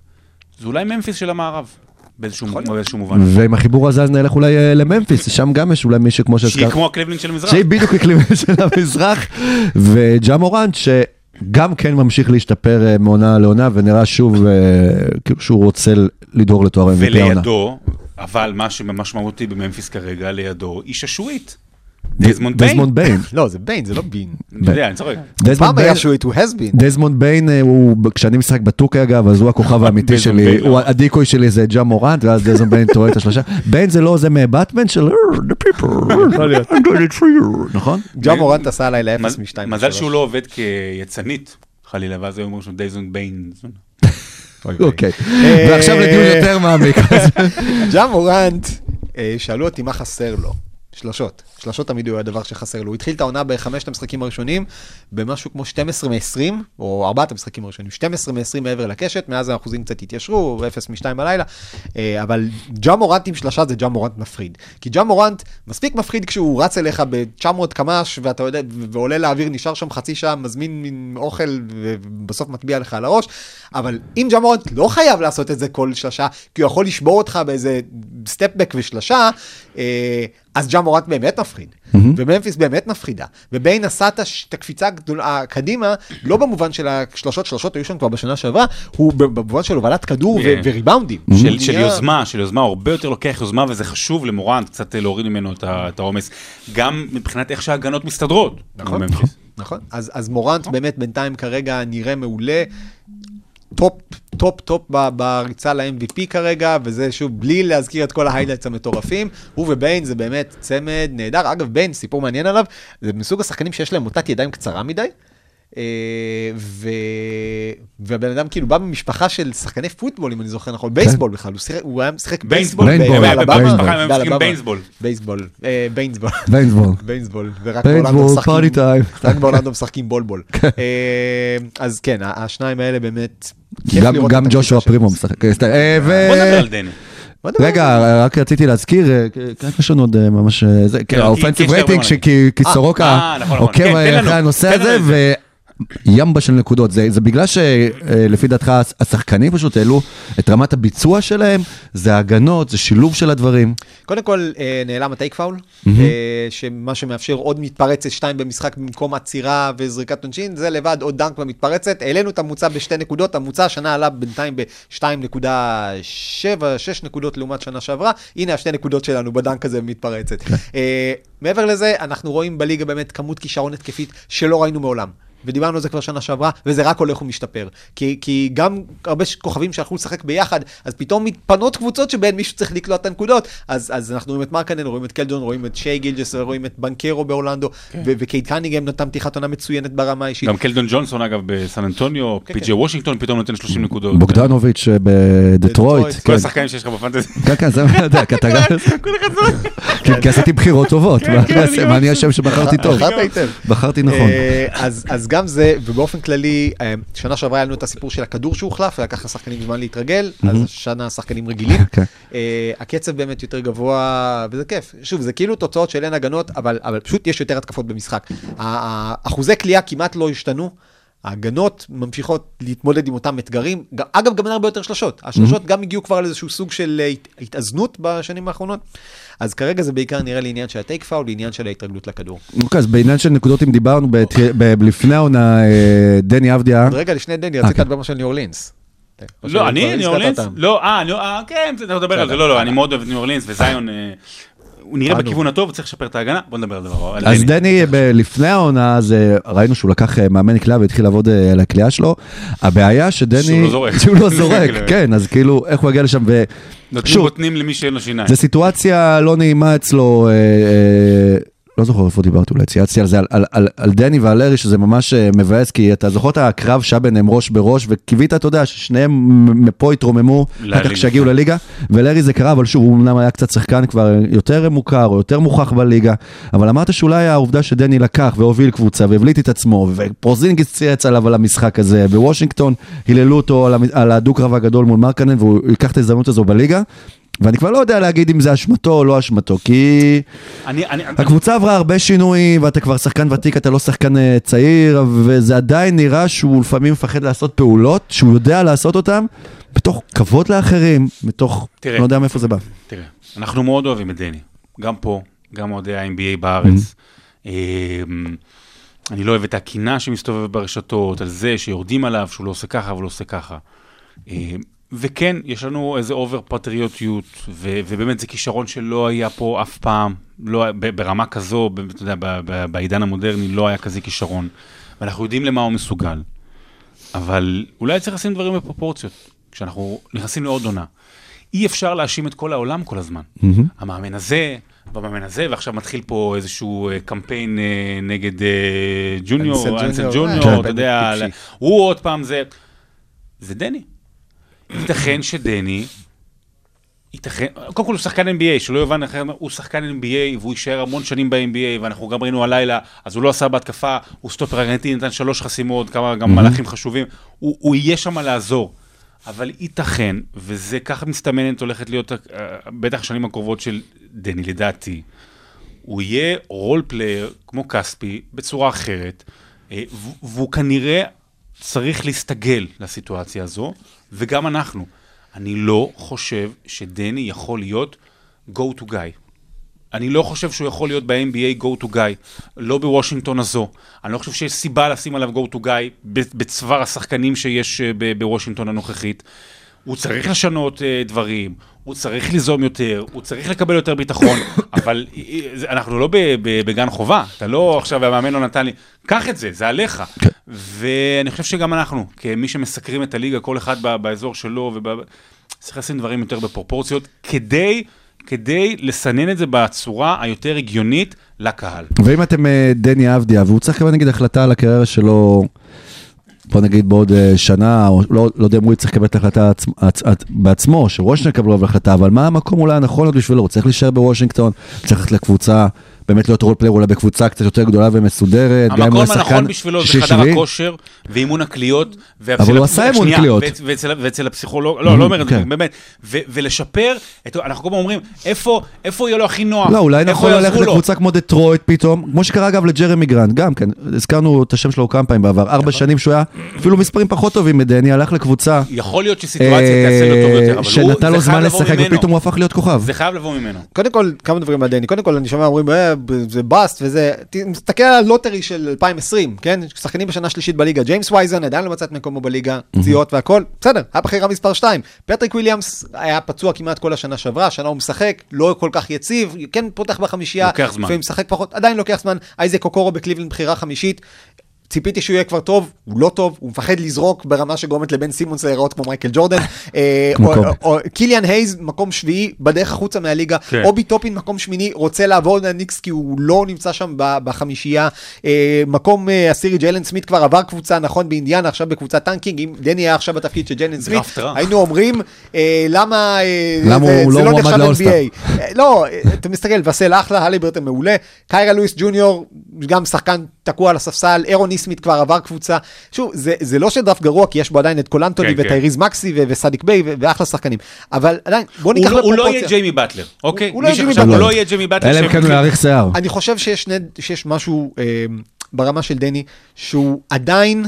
Speaker 2: זה אולי ממפיס של המערב, באיזשהו באיזשהו מובן.
Speaker 1: ועם החיבור הזה אז נלך אולי אה, לממפיס, שם גם יש אולי מישהו כמו
Speaker 2: שהיא
Speaker 1: שהזכרת.
Speaker 2: כמו הקליבלנד של המזרח.
Speaker 1: שהיא בדיוק הקליבלנד של המזרח, וג'ה מורנט שגם כן ממשיך להשתפר אה, מעונה לעונה, ונראה שוב אה, כאילו שהוא רוצה לדהור לתואר MVP העונה.
Speaker 2: ולידו, אבל מה שמשמעותי בממפיס כרגע, לידו, איש השעועית. דזמונד ביין.
Speaker 1: דזמונד ביין.
Speaker 3: לא, זה ביין, זה לא בין.
Speaker 2: אני יודע, אני צוחק.
Speaker 3: פעם היה שעועית, הוא has been.
Speaker 1: דזמונד ביין, אה, הוא, כשאני משחק ב 2K אגב, אז הוא הכוכב האמיתי שלי.
Speaker 2: ה
Speaker 1: decoy שלי זה ג'ה מורנט, ואז דזמונד ביין תוקע את השלושה. ביין זה לא זה מבטמן של "Oh, the people, I'm doing it for you, נכון?
Speaker 3: ג'ה מורנט עשה עליי לאפס משתיים.
Speaker 2: מזל. שהוא לא עובד כיצאנית, חלילה, ואז היו אומרים שהוא דזמונד ביין.
Speaker 1: אוקיי. ועכשיו לדיון יותר מעמיק.
Speaker 3: ג'ה מורנט, אה, שאלו אותי מה חסר לו. שלושות. שלושות תמיד הוא הדבר שחסר לו. הוא התחיל את העונה בחמשת המשחקים הראשונים, במשהו כמו 12 מ-20, או ארבעת המשחקים הראשונים, 12 מ-20 מעבר לקשת, מאז האחוזים קצת התיישרו, 0 מ-2 בלילה, אה, אבל ג'ה מורנט עם שלושה זה ג'ה מורנט מפחיד. כי ג'ה מורנט מספיק מפחיד כשהוא רץ אליך ב-900 קמ"ש, ואתה יודע, ועולה לאוויר, נשאר שם חצי שעה, מזמין מין אוכל, ובסוף מטביע לך על הראש, אבל אם ג'ה מורנט לא חייב לעשות את זה כל שלושה, כי הוא יכול לשבור אותך באיזה סטפבק ושלושה, אה, אז ג'ה מורנט באמת מפחיד, וממפיס באמת מפחידה, וביין עשה את הקפיצה הגדולה קדימה, לא במובן של השלושות, שלושות היו שם כבר בשנה שעברה, הוא במובן של הובלת כדור ו-
Speaker 2: כן.
Speaker 3: וריבאונדים.
Speaker 2: של,
Speaker 3: הוא
Speaker 2: של
Speaker 3: נהיה-
Speaker 2: יוזמה, של יוזמה, הוא הרבה יותר לוקח יוזמה, וזה חשוב למורנט קצת להוריד ממנו את העומס. גם מבחינת איך שההגנות מסתדרות.
Speaker 3: נכון. נכון. אז, אז מורנט באמת בינתיים כרגע נראה מעולה. top, top, top בריצה ל-MVP כרגע, וזה שוב, בלי להזכיר את כל ה highlights המטורפים. הוא וביין זה באמת צמד נהדר. אגב, ביין, סיפור מעניין עליו, זה מסוג השחקנים שיש להם מוטת ידיים קצרה מדי. אה, ו... והבן אדם כאילו בא ממשפחה של שחקני פוטבול, אם אני זוכר נכון, בייסבול בכלל, הוא שיחק- הוא היה משחק
Speaker 2: בייסבול.
Speaker 1: בייסבול.
Speaker 3: באלבמה.
Speaker 1: בייסבול.
Speaker 2: בייסבול.
Speaker 3: בייסבול, אה, ביינסבול.
Speaker 1: ביינסבול.
Speaker 3: ביינסבול, ורק באורלנדו משחקים, בולבול. אה, אז כן, השניים האלה באמת,
Speaker 1: גם- ג'ושוע
Speaker 3: הקבוצה
Speaker 1: פרימו. משחק.
Speaker 2: בוא נדבר על דני.
Speaker 1: רגע, רק רציתי להזכיר, כן, יש לנו עוד ממש, זה, כן, ה
Speaker 2: offensive rating,
Speaker 1: כי סורוקה
Speaker 2: נכון, נכון.
Speaker 1: עוקב
Speaker 2: כן,
Speaker 1: אחרי הנושא הזה, וימבה של נקודות. זה זה בגלל שלפי דעתך השחקנים פשוט העלו את רמת הביצוע שלהם, זה ההגנות, זה שילוב של הדברים.
Speaker 3: קודם כל, אה, נעלם ה take foul, אה, שמה שמאפשר עוד מתפרצת שתיים במשחק במקום עצירה וזריקת עונשין, זה לבד עוד דנק במתפרצת. העלינו את הממוצע בשתי נקודות, הממוצע השנה עלה בינתיים ב-2.7, 6 נקודות לעומת שנה שעברה. הנה השתי נקודות שלנו בדנק הזה במתפרצת. אה, מעבר לזה, אנחנו רואים בליגה באמת כמות כישרון התקפית שלא ראינו מעולם. ודיברנו על זה כבר שנה שעברה, וזה רק הולך ומשתפר. כי, כי גם הרבה כוכבים שהלכו לשחק ביחד, אז פתאום מתפנות קבוצות שבהן מישהו צריך לקלוט את הנקודות. אז, אז אנחנו רואים את מרקנן, רואים את קלדון, רואים את שי גילג'ס, רואים את בנקרו באורלנדו, ו- וקייד קנינגהם נתן פתיחת עונה מצוינת ברמה האישית.
Speaker 2: גם קלדון ג'ונסון אגב בסן אנטוניו,
Speaker 3: כן,
Speaker 2: פי.ג'י
Speaker 3: כן.
Speaker 2: וושינגטון פתאום נותן 30 נקודות.
Speaker 1: בוגדנוביץ' אה, בדטרויט.
Speaker 3: בדטרויט.
Speaker 2: כל
Speaker 1: כן.
Speaker 2: השחקנים שיש לך בפנטזי.
Speaker 1: כן, כן, זה מה יודע, כי אתה גם... כן, כי עשיתי בחירות טובות, מה אני אעשה? מה אני אשם שבחרתי טוב? בחרתי נכון.
Speaker 3: אה, אז גם זה, ובאופן כללי, אה, שנה שעברה היה לנו את הסיפור של הכדור שהוחלף, ולקח לשחקנים זמן להתרגל, אז השנה השחקנים רגילים.
Speaker 1: כן.
Speaker 3: אה, הקצב באמת יותר גבוה, וזה כיף. שוב, זה כאילו תוצאות של אין הגנות, אבל, אבל פשוט יש יותר התקפות במשחק. אחוזי כליאה כמעט לא השתנו. ההגנות ממשיכות להתמודד עם אותם אתגרים. אגב, גם אין הרבה יותר שלשות. השלשות גם הגיעו כבר לאיזשהו סוג של אה, הת- התאזנות בשנים האחרונות. אז כרגע זה בעיקר נראה לי עניין של הטייק פאול, עניין של ההתרגלות לכדור.
Speaker 1: אוקיי, אז בעניין של נקודות, אם דיברנו בת- ב- לפני העונה, אה, דני אבדיה,
Speaker 3: עוד רגע, לפני דני, רצית
Speaker 1: כן.
Speaker 3: לדבר משהו על ניו אורלינס. או
Speaker 2: לא, אני, ניו אורלינס? לא, אה, אה, כן, בסדר, נדבר על זה, לא, לא. אני מאוד אוהב את ניו אורלינס, וזיון, הוא נראה. בכיוון הטוב, צריך לשפר את ההגנה, בוא נדבר על דבר.
Speaker 1: אז
Speaker 2: דני.
Speaker 1: לפני העונה, ראינו שהוא לקח אה, מאמן קליעה והתחיל לעבוד אה, על הקליעה שלו. הבעיה שדני...
Speaker 2: שהוא לא זורק.
Speaker 1: לא זורק,
Speaker 2: כאילו.
Speaker 1: כן, אז כאילו, איך הוא יגיע לשם?
Speaker 2: נותנים
Speaker 1: ושוב,
Speaker 2: בוטנים למי שאין לו שיניים.
Speaker 1: זו סיטואציה לא נעימה אצלו, אה, לא זוכר איפה דיברתי, אולי צייצתי על זה, על, על, על, על דני ועל לארי, שזה ממש אה, מבאס, כי אתה זוכר את הקרב שהיה ביניהם ראש בראש, וקיווית, אתה יודע, ששניהם מפה יתרוממו,
Speaker 2: לליגה.
Speaker 1: בטח כשיגיעו לליגה, ולארי זה קרה, אבל שוב, הוא אמנם היה קצת שחקן כבר יותר מוכר, או יותר מוכח בליגה, אבל אמרת שאולי העובדה שדני לקח והוביל קבוצה, והבליט את עצמו, ופרוזינגיס צייץ עליו על המשחק הזה, בוושינגטון היללו אותו על הדו-קרב הגדול מול מרקנן, והוא ייקח את ההזדמנות הזו בליגה. ואני כבר לא יודע להגיד אם זה אשמתו או לא אשמתו, כי
Speaker 2: אני, אני,
Speaker 1: הקבוצה עברה הרבה שינויים, ואתה כבר שחקן ותיק, אתה לא שחקן אה, צעיר, וזה עדיין נראה שהוא לפעמים מפחד לעשות פעולות, שהוא יודע לעשות אותן, מתוך כבוד לאחרים, מתוך,
Speaker 2: תראה.
Speaker 1: לא יודע מאיפה זה בא.
Speaker 2: תראה, אנחנו מאוד אוהבים את דני, גם פה, גם אוהדי ה-NBA בארץ. אמ, אני לא אוהב את הקינה שמסתובבת ברשתות, על זה שיורדים עליו, שהוא לא עושה ככה ולא עושה ככה. וכן, יש לנו איזה אובר פטריוטיות, ו- ובאמת זה כישרון שלא היה פה אף פעם, לא, ברמה כזו, אתה יודע, בעידן המודרני לא היה כזה כישרון. ואנחנו יודעים למה הוא מסוגל. אבל אולי צריך לשים דברים בפרופורציות, כשאנחנו נכנסים לעוד עונה. אי אפשר להאשים את כל העולם כל הזמן. המאמן הזה, והמאמן הזה, ועכשיו מתחיל פה איזשהו אה, קמפיין אה, נגד אה, ג'וניור,
Speaker 3: אנסל ג'וניור, אה,
Speaker 2: אתה יודע,
Speaker 3: טיפשי.
Speaker 2: הוא עוד פעם זה... זה דני. ייתכן שדני, ייתכן, קודם כל הוא שחקן NBA, שלא יובן אחרת, הוא שחקן NBA והוא יישאר המון שנים ב-NBA, ואנחנו גם ראינו הלילה, אז הוא לא עשה בהתקפה, הוא סטופר הגנתי, נתן שלוש חסימות, כמה גם מהלכים חשובים, הוא, הוא יהיה שם לעזור. אבל ייתכן, וזה ככה מסתמנת הולכת להיות, אה, בטח השנים הקרובות של דני, לדעתי, הוא יהיה role player כמו כספי בצורה אחרת, אה, והוא כנראה צריך להסתגל לסיטואציה הזו, וגם אנחנו. אני לא חושב שדני יכול להיות go to guy. אני לא חושב שהוא יכול להיות ב-NBA go to guy, לא בוושינגטון הזו. אני לא חושב שיש סיבה לשים עליו go to guy בצוואר השחקנים שיש אה, בוושינגטון הנוכחית. הוא צריך לשנות אה, דברים, הוא צריך ליזום יותר, הוא צריך לקבל יותר ביטחון, אבל אה, אה, אנחנו לא בגן חובה, אתה לא עכשיו, המאמן לא נתן לי, קח את זה, זה עליך. ואני חושב שגם אנחנו, כמי שמסקרים את הליגה, כל אחד באזור שלו, וב... צריך לשים דברים יותר בפרופורציות, כדי, כדי לסנן את זה בצורה היותר הגיונית לקהל.
Speaker 1: ואם אתם אה, דני אבדיה, והוא צריך לקבל נגיד החלטה על הקריירה שלו, בוא נגיד בעוד אה, שנה, או לא, לא יודע אם הוא יצטרך לקבל את ההחלטה עצ, עצ, עצ, בעצמו, שוושינגטון יקבל עליו החלטה, אבל מה המקום אולי הנכון עוד בשבילו? הוא צריך להישאר בוושינגטון, צריך ללכת לקבוצה, באמת להיות role player אולי בקבוצה קצת יותר גדולה ומסודרת, גם אם הוא
Speaker 2: המקום הנכון בשבילו זה חדר. הכושר ואימון הקליות.
Speaker 1: אבל הוא עשה אימון קליות.
Speaker 2: ואצל, ואצל הפסיכולוג, לא, לא אומר את זה,
Speaker 1: כן.
Speaker 2: באמת. ו, ולשפר, את, אנחנו כל הזמן אומרים, איפה, איפה יהיה לו הכי נוח?
Speaker 1: לא, אולי נכון ללכת? לקבוצה כמו דטרויט פתאום, כמו שקרה אגב לג'רמי גרנט, גם כן, הזכרנו את השם שלו כמה פעמים בעבר, ארבע שנים שהוא היה אפילו מספרים פחות טובים מדני, הלך לקבוצה
Speaker 2: יכול להיות שסיטואציה תעשה לו טוב יותר, אבל הוא,
Speaker 1: שנתן לו זמן לשחק. ופתאום הוא הפך להיות כוכב.
Speaker 2: זה חייב לבוא ממנו.
Speaker 3: קודם כל, כמה דברים על דני. קודם כל, אני שומע אומרים, אה, זה bust וזה, תסתכל על ה lottery של 2020, כן? שחקנים בשנה שלישית בליגה. ג'יימס וייזמן עדיין לא מצא את מקומו בליגה, פציעות והכל, בסדר, היה בחירה מספר 2. פטריק וויליאמס היה פצוע כמעט כל השנה שעברה, השנה הוא משחק, לא כל כך יציב, כן פותח בחמישייה,
Speaker 2: לוקח זמן.
Speaker 3: לפעמים משחק פחות, עדיין לוקח זמן. אייזק אוקורו בקליבלנד בחירה חמישית. ציפיתי שהוא יהיה כבר טוב, הוא לא טוב, הוא מפחד לזרוק ברמה שגורמת לבן סימונס להיראות כמו מייקל ג'ורדן. אה, קיליאן הייז, מקום שביעי, בדרך החוצה מהליגה.
Speaker 2: כן.
Speaker 3: אובי טופין, מקום שמיני, רוצה לעבור לניקס כי הוא לא נמצא שם בחמישייה. אה, מקום אה, עשירי, ג'יילן סמית כבר עבר קבוצה, נכון, באינדיאנה, עכשיו בקבוצת tanking. אם דני היה עכשיו בתפקיד של ג'יילן סמית. היינו אומרים, למה זה-
Speaker 1: לא מועמד
Speaker 3: נחשב? NBA? לא, אתה מסתכל, וסל אחלה, הליברטון מעולה. קיירה לואיס ג'וניור, גם שחקן תקוע על הספסל, אירון ניסמית כבר עבר קבוצה. שוב, זה, זה לא שדראפט גרוע, כי יש בו עדיין את קול אנתוני
Speaker 2: כן, כן.
Speaker 3: וטייריז מקסי ו- וסדיק ביי ו- ואחלה שחקנים. אבל עדיין, בוא
Speaker 2: הוא
Speaker 3: ניקח
Speaker 2: לא- הוא לא. יהיה ג'יימי באטלר, אוקיי?
Speaker 3: הוא לא
Speaker 2: הוא
Speaker 1: באטלר.
Speaker 2: לא יהיה ג'יימי באטלר.
Speaker 1: אלא אם כן הוא יאריך שיער.
Speaker 3: אני חושב שיש, שני, שיש משהו אה, ברמה של דני, שהוא עדיין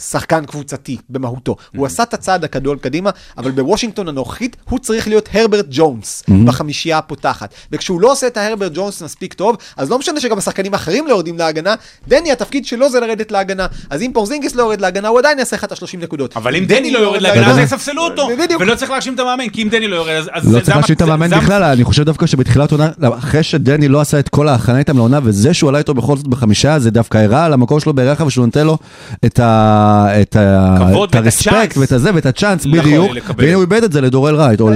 Speaker 3: שחקן קבוצתי במהותו. הוא עשה את הצעד הגדול קדימה, אבל בוושינגטון הנוכחית הוא צריך להיות הרברט ג'ונס בחמישייה הפותחת. וכשהוא לא עושה את ההרברט ג'ונס מספיק טוב, אז לא משנה שגם השחקנים האחרים לא יורדים להגנה, דני התפקיד שלו זה לרדת להגנה. אז אם פורזינגיס לא יורד להגנה, הוא עדיין יעשה לך את ה-30 נקודות.
Speaker 2: אבל אם דני לא יורד להגנה, אז יספסלו אותו.
Speaker 3: בדיוק.
Speaker 2: ולא צריך להאשים את המאמן, כי אם דני לא יורד, אז...
Speaker 1: לא
Speaker 2: זה-
Speaker 1: צריך להאשים את
Speaker 2: המ-
Speaker 1: המאמן בכלל, אני חושב דווקא שבתחילת עונה, אחרי שדני לא עשה את כל ההכנה איתם לעונה, וזה שהוא עלה איתו בכל זאת בחמישה, זה דווקא הראה על המקום שלו בהיררכיה, ושהוא נותן לו את ה- את ה respect.
Speaker 2: ואת
Speaker 1: הזה ואת הצ'אנס
Speaker 2: נכון,
Speaker 1: בדיוק,
Speaker 2: לקבל.
Speaker 1: והנה הוא איבד את זה לדורל רייט, או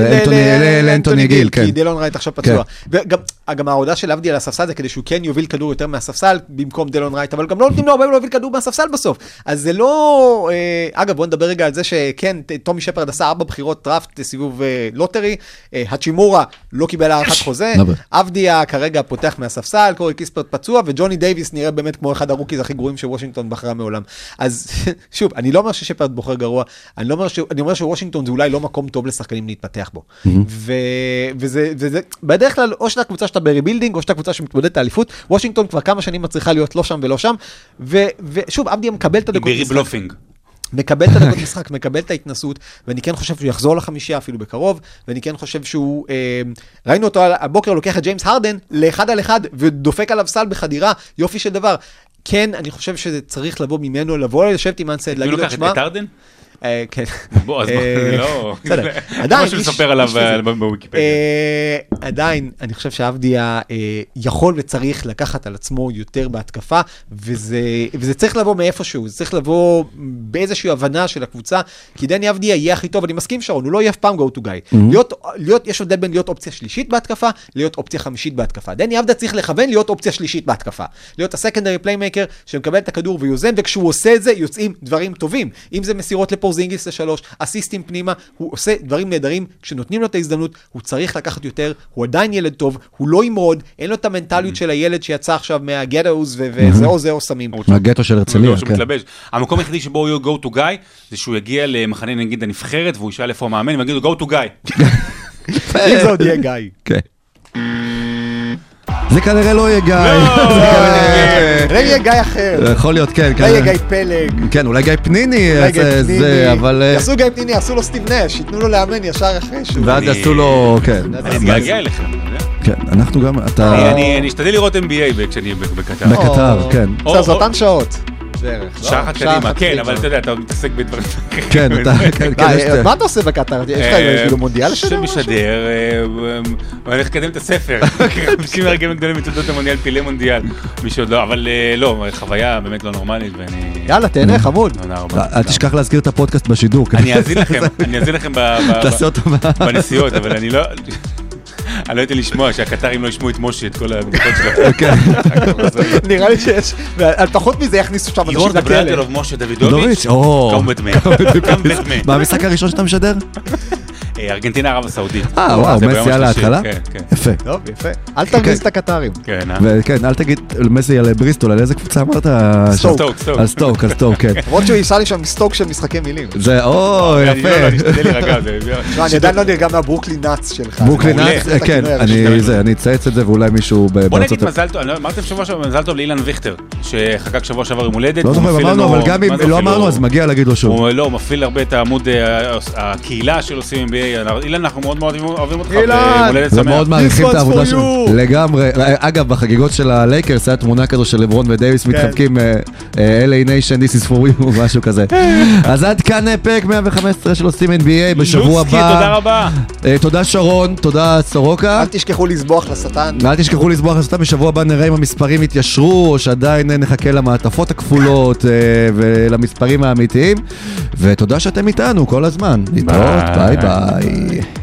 Speaker 1: לאנטוני- גיל, כן.
Speaker 3: כי דילון רייט עכשיו פצוע. וגם גם ההודעה של אבדיה על הספסל זה כדי שהוא כן יוביל כדור יותר מהספסל במקום דילון רייט, אבל גם לא נותנים לו הרבה להוביל כדור מהספסל בסוף. אז זה לא... אה, אגב, בוא נדבר רגע על זה שכן, טומי שפרד עשה ארבע בחירות דראפט סיבוב אה, lottery, אה, האצ'ימורה לא קיבל הארכת חוזה, אבדיה כרגע פותח מהספסל, קורי קיספרט פצוע, וג'וני דייוויס נראה באמת כמו אחד ה rookies הכי גרועים שוושינגטון בחרה מעולם. אז שוב, אני לא אומר ששפרד בוחר גרוע, אני לא אומר ש... אני אומר שוושינגטון זה אולי לא מקום טוב לשחקנים להתפתח בו. ו... וזה, וזה, בדרך כלל, או שאתה קבוצה שאתה ב rebuilding, או שאתה קבוצה שמתמודדת האליפות, וושינגטון כבר כמה שנים מצליחה להיות לא שם ולא שם, ו... ושוב, אבדיה מקבל את הדקות
Speaker 2: ברי
Speaker 3: משחק.
Speaker 2: בלופינג.
Speaker 3: מקבל את הדקות משחק, מקבל את ההתנסות, ואני כן חושב שהוא יחזור לחמישייה אפילו בקרוב, ואני כן חושב שהוא, אה, ראינו אותו על- הבוקר לוקח את ג'יימס הרדן לאחד על אחד, ודופק עליו סל בחדירה, יופי של דבר. כן, אני חושב שזה צריך לבוא ממנו, לבוא לשבת עם אנסד,
Speaker 2: מי
Speaker 3: להגיד לו,
Speaker 2: לוקח
Speaker 3: אה, כן.
Speaker 2: בוא, אז
Speaker 3: אה,
Speaker 2: לא...
Speaker 3: בסדר, עדיין,
Speaker 2: משהו
Speaker 3: איש-
Speaker 2: לספר עליו. אה, בוויקיפדיה.
Speaker 3: עדיין, אני חושב שעבדיה יכול וצריך לקחת על עצמו יותר בהתקפה, וזה, וזה צריך לבוא מאיפשהו, זה צריך לבוא באיזושהי הבנה של הקבוצה, כי דני אבדיה יהיה הכי טוב, אני מסכים שרון, הוא לא יהיה אף פעם go to guy. להיות, להיות, יש הבדל בין להיות אופציה שלישית בהתקפה, להיות אופציה חמישית בהתקפה. דני אבדיה צריך לכוון להיות אופציה שלישית בהתקפה. להיות ה secondary playmaker שמקבל את הכדור ויוזם, וכשהוא עושה את זה יוצאים דברים טובים. אם זה מסירות לפורזינגיס לשלוש, אסיסטים פנימה, הוא עושה דברים נהדרים, כשנותנים לו את ההזדמנות, הוא צריך לקחת יותר, הוא עדיין ילד טוב, הוא לא ימרוד, אין לו את המנטליות של הילד שיצא עכשיו מה ghettos, וזה או זה או סמים.
Speaker 1: מהגטו של הרצליה,
Speaker 2: לא,
Speaker 1: כן.
Speaker 2: המקום היחידי שבו הוא יהיה go to guy, זה שהוא יגיע למחנה נגיד הנבחרת, והוא ישאל איפה המאמן, ויגידו go to guy.
Speaker 3: אם זה עוד יהיה גיא.
Speaker 1: כן. זה כנראה לא יהיה גיא.
Speaker 2: לא!
Speaker 3: יהיה גיא אחר.
Speaker 1: יכול להיות, כן.
Speaker 3: אולי יהיה. גיא פלג.
Speaker 1: כן, אולי גיא פניני,
Speaker 3: אולי גיא
Speaker 1: זה-
Speaker 3: פניני.
Speaker 1: אבל... אה,
Speaker 3: יעשו גיא פניני, יעשו לו סטיב נש, ייתנו לו לאמן ישר אחרי שהוא...
Speaker 1: ואז יעשו לו, כן.
Speaker 2: אני אתגעגע אליכם, אתה יודע?
Speaker 1: כן, אנחנו גם, אתה...
Speaker 2: אני אשתדל לראות NBA כשאני בקטר.
Speaker 1: בק- בקטר, כן.
Speaker 3: זה
Speaker 2: או-
Speaker 3: אותן שעות. בערך. לא?
Speaker 2: שעה אחת קדימה, כן. אבל אתה יודע, אתה מתעסק בדברים אחרים.
Speaker 1: כן, אתה, כן, כן,
Speaker 3: מה,
Speaker 1: יש...
Speaker 3: מה אתה עושה בקטר? יש לך
Speaker 2: אה,
Speaker 3: כאילו מונדיאל לשדר?
Speaker 2: שמשדר, אה, אה, הוא הולך לקדם את הספר. 50 הרגעים הגדולים בתולדות המונדיאל, פילי מונדיאל. מי שעוד לא, אבל אה, לא, חוויה באמת לא נורמלית, ואני...
Speaker 3: יאללה, תהנה, חמוד.
Speaker 2: תודה רבה.
Speaker 1: אל תשכח להזכיר את הפודקאסט בשידור.
Speaker 2: אני אאזין לכם, אני אאזין לכם בנסיעות, אבל אני לא... אני לא הייתי לשמוע שהקטרים לא ישמעו את משה, את כל הבדיקות שלו.
Speaker 1: כן.
Speaker 3: נראה לי שיש, פחות מזה יכניסו שם אנשים
Speaker 2: דה ברדר
Speaker 3: לכלא.
Speaker 2: אוף משה
Speaker 1: דוביץ',
Speaker 2: דוידוביץ',
Speaker 1: או.
Speaker 2: קם בדמי.
Speaker 1: מה המשחק הראשון שאתה משדר?
Speaker 2: אה, ארגנטינה ערב הסעודית.
Speaker 1: אה, וואו,
Speaker 2: זה
Speaker 1: מסי על ההתחלה?
Speaker 2: כן, כן.
Speaker 1: יפה.
Speaker 3: טוב, יפה. אל תרגיז את הקטרים.
Speaker 2: כן, אה?
Speaker 1: וכן, אל תגיד מסי על בריסטול, על איזה קבוצה אמרת?
Speaker 3: סטוק.
Speaker 2: סטוק, סטוק.
Speaker 1: על סטוק, על סטוק, כן.
Speaker 3: למרות שהוא ייסע לי שם מסטוק של משחקי מילים.
Speaker 1: זה, או,
Speaker 2: אני לא, לא, אני
Speaker 1: יפה.
Speaker 2: אשתדל להירגע. זה-
Speaker 3: תשמע, אני עדיין לא נרגע מהברוקלין נאץ שלך.
Speaker 1: ברוקלין. נאץ, כן, אני. זה, אני אצייץ את זה ואולי מישהו ב-
Speaker 2: בוא
Speaker 1: בארצות
Speaker 2: נגיד מזל טוב, לא- אמרתם שבוע שעבר מזל טוב לאילן ויכטר, שחגג שבוע שעבר יום הולדת.
Speaker 1: לא זוכר, אמרנו, אבל גם אם לא אמרנו, אז מגיע להגיד לו שוב.
Speaker 2: לא, הוא מפעיל הרבה את העמוד אה, הקהילה של עושים NBA. אילן, אנחנו מאוד מאוד אוהבים אותך.
Speaker 3: אילן!
Speaker 2: ויום הולדת שמח.
Speaker 1: ומאוד מעריכים את העבודה שלו.
Speaker 3: you.
Speaker 1: לגמרי. אגב, בחגיגות של הלייקרס היה תמונה כזו של לברון ודייוויס מתחבקים אה, אה, Laker Nation, This is for you, משהו כזה. אז עד כאן אה, פרק 115 של עושים NBA בשבוע
Speaker 2: לוצקי, תודה
Speaker 1: הבא.
Speaker 2: רבה.
Speaker 1: אה, תודה שרון, תודה סורוקה.
Speaker 3: אל תשכחו לסבוח לשטן.
Speaker 1: ואל תשכחו לסבוח לסוטה, בשבוע הבא נראה אם המספרים יתיישרו, או שעדיין נחכה למעטפות הכפולות אה, ולמספרים האמיתיים. ותודה שאתם איתנו כל הזמן. להתראות, ביי
Speaker 2: ביי.
Speaker 1: ביי.